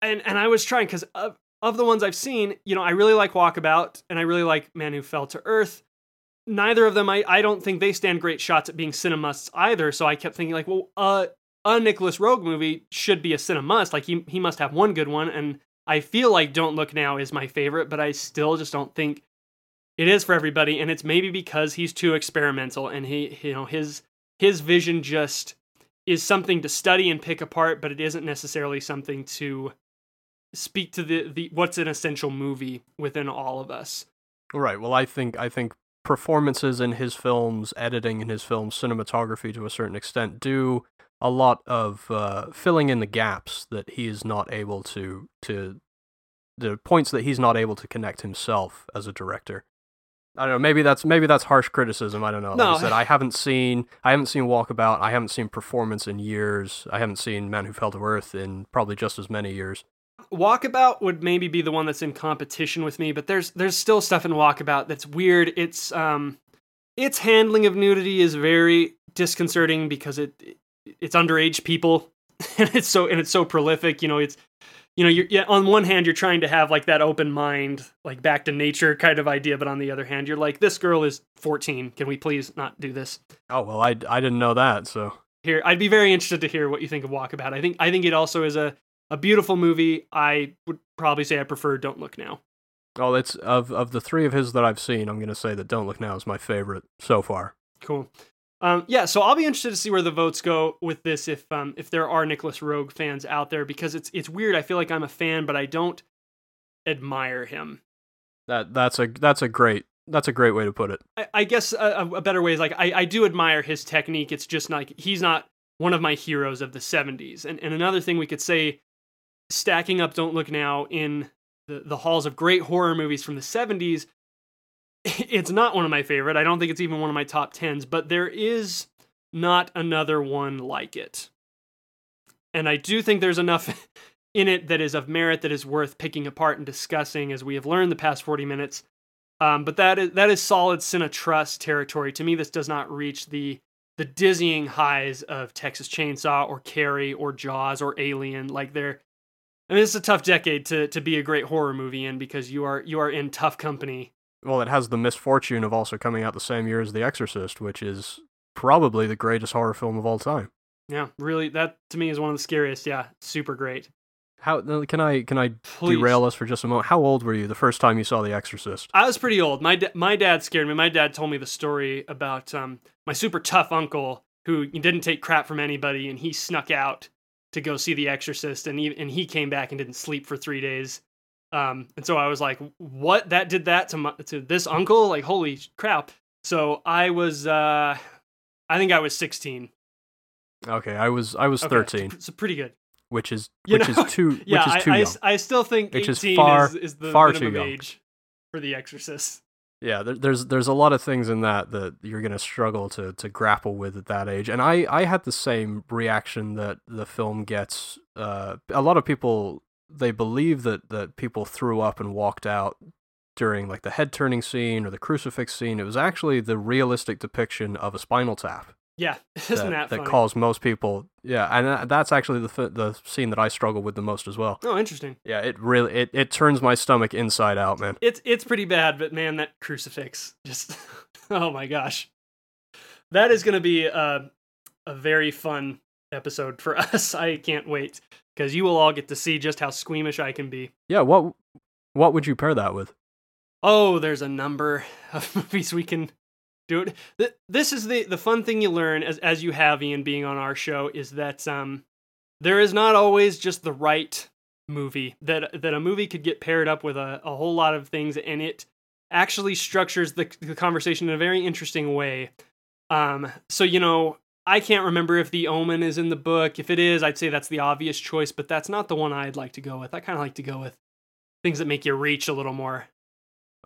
And and I was trying because of, uh, of the ones I've seen, you know, I really like Walkabout and I really like Man Who Fell to Earth. Neither of them, I, I don't think they stand great shots at being cinemusts either. So I kept thinking like, well, uh, a Nicolas Roeg movie should be a cinemust. Like he he must have one good one, and I feel like Don't Look Now is my favorite, but I still just don't think it is for everybody. And it's maybe because he's too experimental and he you know his his vision just is something to study and pick apart, but it isn't necessarily something to speak to the, the what's an essential movie within all of us. Right. Well, I think I think performances in his films, editing in his films, cinematography to a certain extent do a lot of uh, filling in the gaps that he is not able to to the points that he's not able to connect himself as a director. I don't know. Maybe that's maybe that's harsh criticism. I don't know. Like No. I said, I haven't seen I haven't seen Walkabout. I haven't seen Performance in years. I haven't seen Man Who Fell to Earth in probably just as many years. Walkabout would maybe be the one that's in competition with me, but there's there's still stuff in Walkabout that's weird. It's um its handling of nudity is very disconcerting because it it's underage people (laughs) and it's so and it's so prolific, you know, it's you know, you're yeah, on one hand you're trying to have like that open mind, like back to nature kind of idea, but on the other hand you're like this girl is 14. Can we please not do this? Oh well, I, I didn't know that. So here i'd be very interested to hear what you think of walkabout i think i think it also is a, a beautiful movie i would probably say i prefer don't look now oh, it's of of the three of his that I've seen. I'm gonna say that Don't Look Now is my favorite so far. cool um, yeah so i'll be interested to see where the votes go with this if um, if there are Nicolas Roeg fans out there because it's it's weird i feel like i'm a fan but i don't admire him That that's a that's a great that's a great way to put it. I, I guess a, a better way is like I, I do admire his technique. It's just like he's not one of my heroes of the 70s. And and another thing we could say, stacking up Don't Look Now in the, the halls of great horror movies from the 70s, (laughs) it's not one of my favorite. I don't think it's even one of my top tens, but there is not another one like it. And I do think there's enough (laughs) in it that is of merit that is worth picking apart and discussing as we have learned the past 40 minutes. Um, but that is that is solid Cine Trust territory. To me, this does not reach the the dizzying highs of Texas Chainsaw or Carrie or Jaws or Alien. Like they're, I mean, it's a tough decade to to be a great horror movie in because you are you are in tough company. Well, it has the misfortune of also coming out the same year as The Exorcist, which is probably the greatest horror film of all time. Yeah, really, that to me is one of the scariest. Yeah, super great. How uh, can I can I Please. derail us for just a moment? How old were you the first time you saw The Exorcist? I was pretty old. My da- my dad scared me. My dad told me the story about um, my super tough uncle who didn't take crap from anybody, and he snuck out to go see The Exorcist, and he and he came back and didn't sleep for three days. Um, and so I was like, "What? That did that to my, to this uncle? Like, holy crap!" So I was, uh, I think I was sixteen. Okay, I was I was Okay, thirteen, So pretty good. which is You which know, is too (laughs) yeah, which I, is too I, young. I still think Which is far- is, is the far too young. age for The Exorcist. Yeah, there, there's there's a lot of things in that that you're gonna struggle to to grapple with at that age, and I I had the same reaction that the film gets. Uh, a lot of people they believe that that people threw up and walked out during like the head turning scene or the crucifix scene. It was actually the realistic depiction of a spinal tap Yeah, (laughs) isn't that, that, funny? caused most people. Yeah, and uh, that's actually the the scene that I struggle with the most as well. Oh, interesting. Yeah, it really it, it turns my stomach inside out, man. It's it's pretty bad, but man, that crucifix just (laughs) oh my gosh, that is going to be a a very fun episode for (laughs) us. I can't wait because you will all get to see just how squeamish I can be. Yeah, what what would you pair that with? Oh, there's a number of movies we can it. Th- This is the the fun thing you learn as as you have Ian being on our show is that um there is not always just the right movie that that a movie could get paired up with a, a whole lot of things and it actually structures the, the conversation in a very interesting way. Um so you know I can't remember if The Omen is in the book. If it is, I'd say that's the obvious choice, but that's not the one I'd like to go with. I kind of like to go with things that make you reach a little more.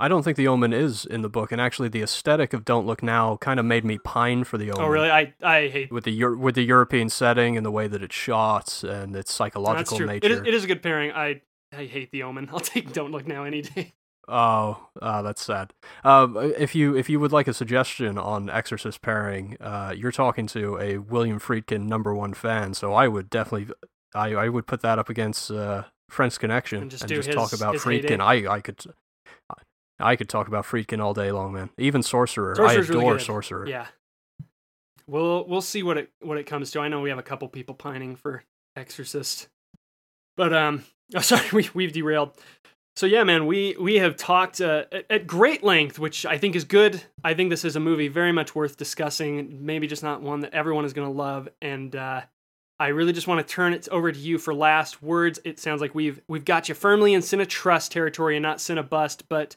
I don't think The Omen is in the book, and actually, the aesthetic of Don't Look Now kind of made me pine for The Omen. Oh, really? I I hate. With the Euro- with the European setting and the way that it's shot and its psychological nature. It is, it is a good pairing. I I hate the Omen. (laughs) I'll take Don't Look Now any day. Oh, uh, that's sad. Um, if you if you would like a suggestion on Exorcist pairing, uh, you're talking to a William Friedkin number one fan, so I would definitely, I, I would put that up against uh, French Connection And just do talk his- about Friedkin. heyday. I I could, I could talk about Friedkin all day long, man. Even Sorcerer, Sorcerer's I adore good. Sorcerer. Yeah. We'll we'll see what it what it comes to. I know we have a couple people pining for Exorcist, but um, (laughs) oh, sorry, we we've derailed. So yeah, man, we we have talked uh, at, at great length, which I think is good. I think this is a movie very much worth discussing. Maybe just not one that everyone is going to love, and uh, I really just want to turn it over to you for last words. It sounds like we've we've got you firmly in Cine Trust territory and not Cine Bust, but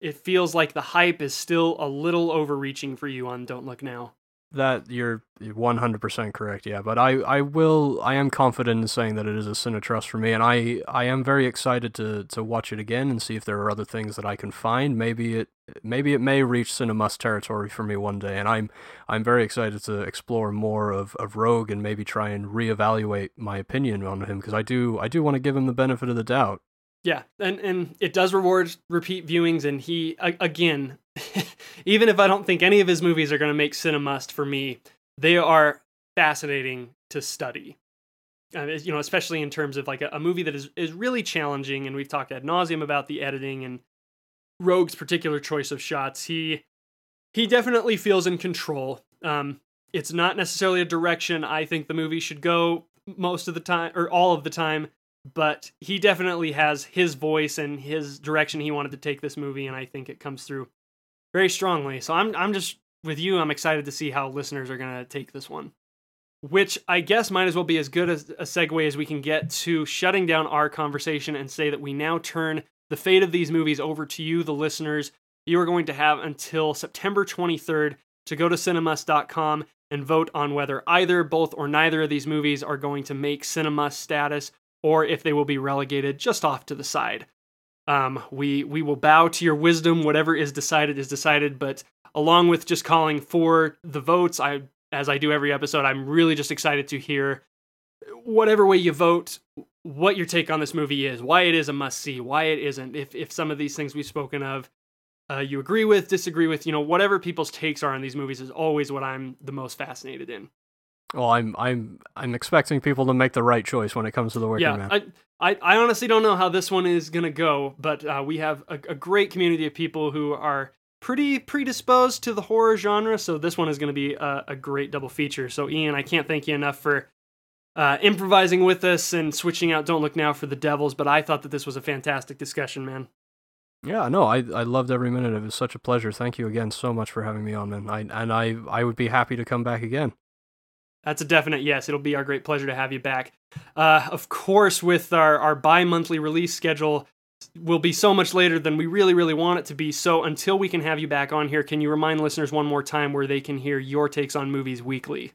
it feels like the hype is still a little overreaching for you on Don't Look Now. That you're 100% correct, yeah. But I, I will, I am confident in saying that it is a Cine Trust for me, and I, I am very excited to to watch it again and see if there are other things that I can find. Maybe it, maybe it may reach Cinemust territory for me one day, and I'm, I'm very excited to explore more of, of Roeg and maybe try and reevaluate my opinion on him because I do, I do want to give him the benefit of the doubt. Yeah, and and it does reward repeat viewings, and he again, (laughs) even if I don't think any of his movies are going to make cinemust for me, they are fascinating to study. Uh, you know, especially in terms of like a, a movie that is is really challenging, and we've talked ad nauseum about the editing and Roeg's particular choice of shots. He he definitely feels in control. Um, it's not necessarily a direction I think the movie should go most of the time or all of the time but he definitely has his voice and his direction he wanted to take this movie, and I think it comes through very strongly. So I'm I'm just with you. I'm excited to see how listeners are gonna take this one, which I guess might as well be as good as a segue as we can get to shutting down our conversation and say that we now turn the fate of these movies over to you, the listeners. You are going to have until September 23rd to go to cinemust.com and vote on whether either, both, or neither of these movies are going to make cinema status or if they will be relegated just off to the side. Um, we we will bow to your wisdom. Whatever is decided is decided. But along with just calling for the votes, I as I do every episode, I'm really just excited to hear whatever way you vote, what your take on this movie is, why it is a must see, why it isn't. If if some of these things we've spoken of, uh, you agree with, disagree with, you know, whatever people's takes are on these movies is always what I'm the most fascinated in. Well, I'm, I'm, I'm expecting people to make the right choice when it comes to the Wicker yeah, man. I, I, I honestly don't know how this one is gonna go, but uh, we have a, a great community of people who are pretty predisposed to the horror genre, so this one is gonna be a, a great double feature. So, Ian, I can't thank you enough for uh, improvising with us and switching out "Don't Look Now" for the Devils. But I thought that this was a fantastic discussion, man. Yeah, no, I I loved every minute. of It It was such a pleasure. Thank you again so much for having me on, man. I and I I would be happy to come back again. That's a definite yes. It'll be our great pleasure to have you back. Uh, of course, with our, our bi monthly release schedule, will be so much later than we really, really want it to be. So until we can have you back on here, can you remind listeners one more time where they can hear your takes on movies weekly?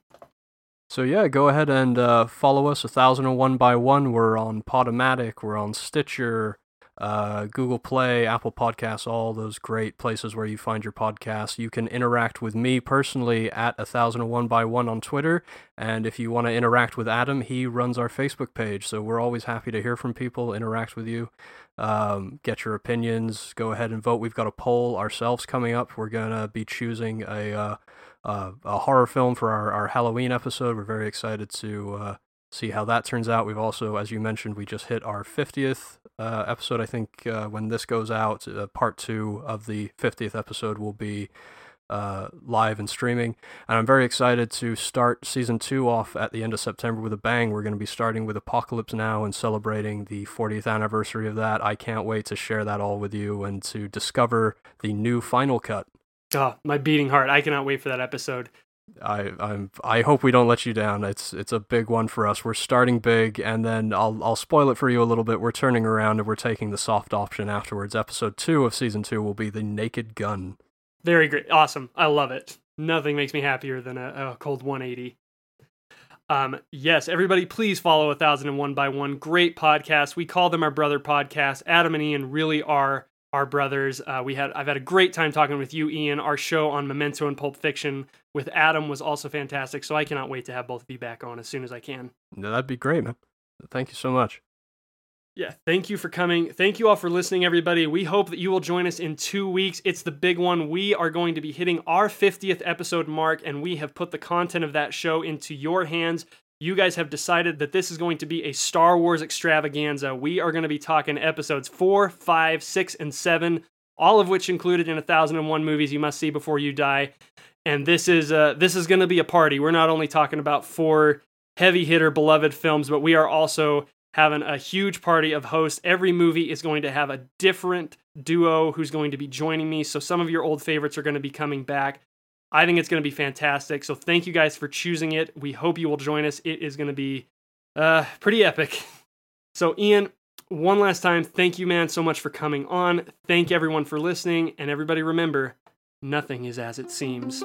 So yeah, go ahead and uh, follow us. A thousand and one by one. We're on Podomatic. We're on Stitcher, uh, Google Play, Apple Podcasts, all those great places where you find your podcasts. You can interact with me personally at a thousand and one by one on Twitter, and if you want to interact with Adam, he runs our Facebook page. So we're always happy to hear from people, interact with you, um, get your opinions. Go ahead and vote. We've got a poll ourselves coming up. We're gonna be choosing a. Uh, uh, a horror film for our, our Halloween episode. We're very excited to uh, see how that turns out. We've also, as you mentioned, we just hit our 50th uh, episode. I think uh, when this goes out, uh, part two of the 50th episode will be uh, live and streaming. And I'm very excited to start season two off at the end of September with a bang. We're going to be starting with Apocalypse Now and celebrating the 40th anniversary of that. I can't wait to share that all with you and to discover the new final cut. Oh, my beating heart. I cannot wait for that episode. I I'm I hope we don't let you down. It's it's a big one for us. We're starting big, and then I'll I'll spoil it for you a little bit. We're turning around and we're taking the soft option afterwards. Episode two of season two will be the Naked Gun. Very great. Awesome. I love it. Nothing makes me happier than a, a cold 180. Um, yes, everybody, please follow 1001 by 1. Great podcast. We call them our brother podcast. Adam and Ian really are our brothers. Uh, we had I've had a great time talking with you, Ian. Our show on Memento and Pulp Fiction with Adam was also fantastic. So I cannot wait to have both of you back on as soon as I can. No, that'd be great, man. Thank you so much. Yeah, thank you for coming. Thank you all for listening, everybody. We hope that you will join us in two weeks. It's the big one. We are going to be hitting our 50th episode mark, and we have put the content of that show into your hands. You guys have decided that this is going to be a Star Wars extravaganza. We are going to be talking episodes four, five, six, and seven, all of which included in 1001 movies you must see before you die. And this is uh, this is going to be a party. We're not only talking about four heavy hitter beloved films, but we are also having a huge party of hosts. Every movie is going to have a different duo who's going to be joining me. So some of your old favorites are going to be coming back. I think it's going to be fantastic. So thank you guys for choosing it. We hope you will join us. It is going to be uh, pretty epic. (laughs) So, Ian, one last time, thank you, man, so much for coming on. Thank everyone for listening. And everybody remember, nothing is as it seems.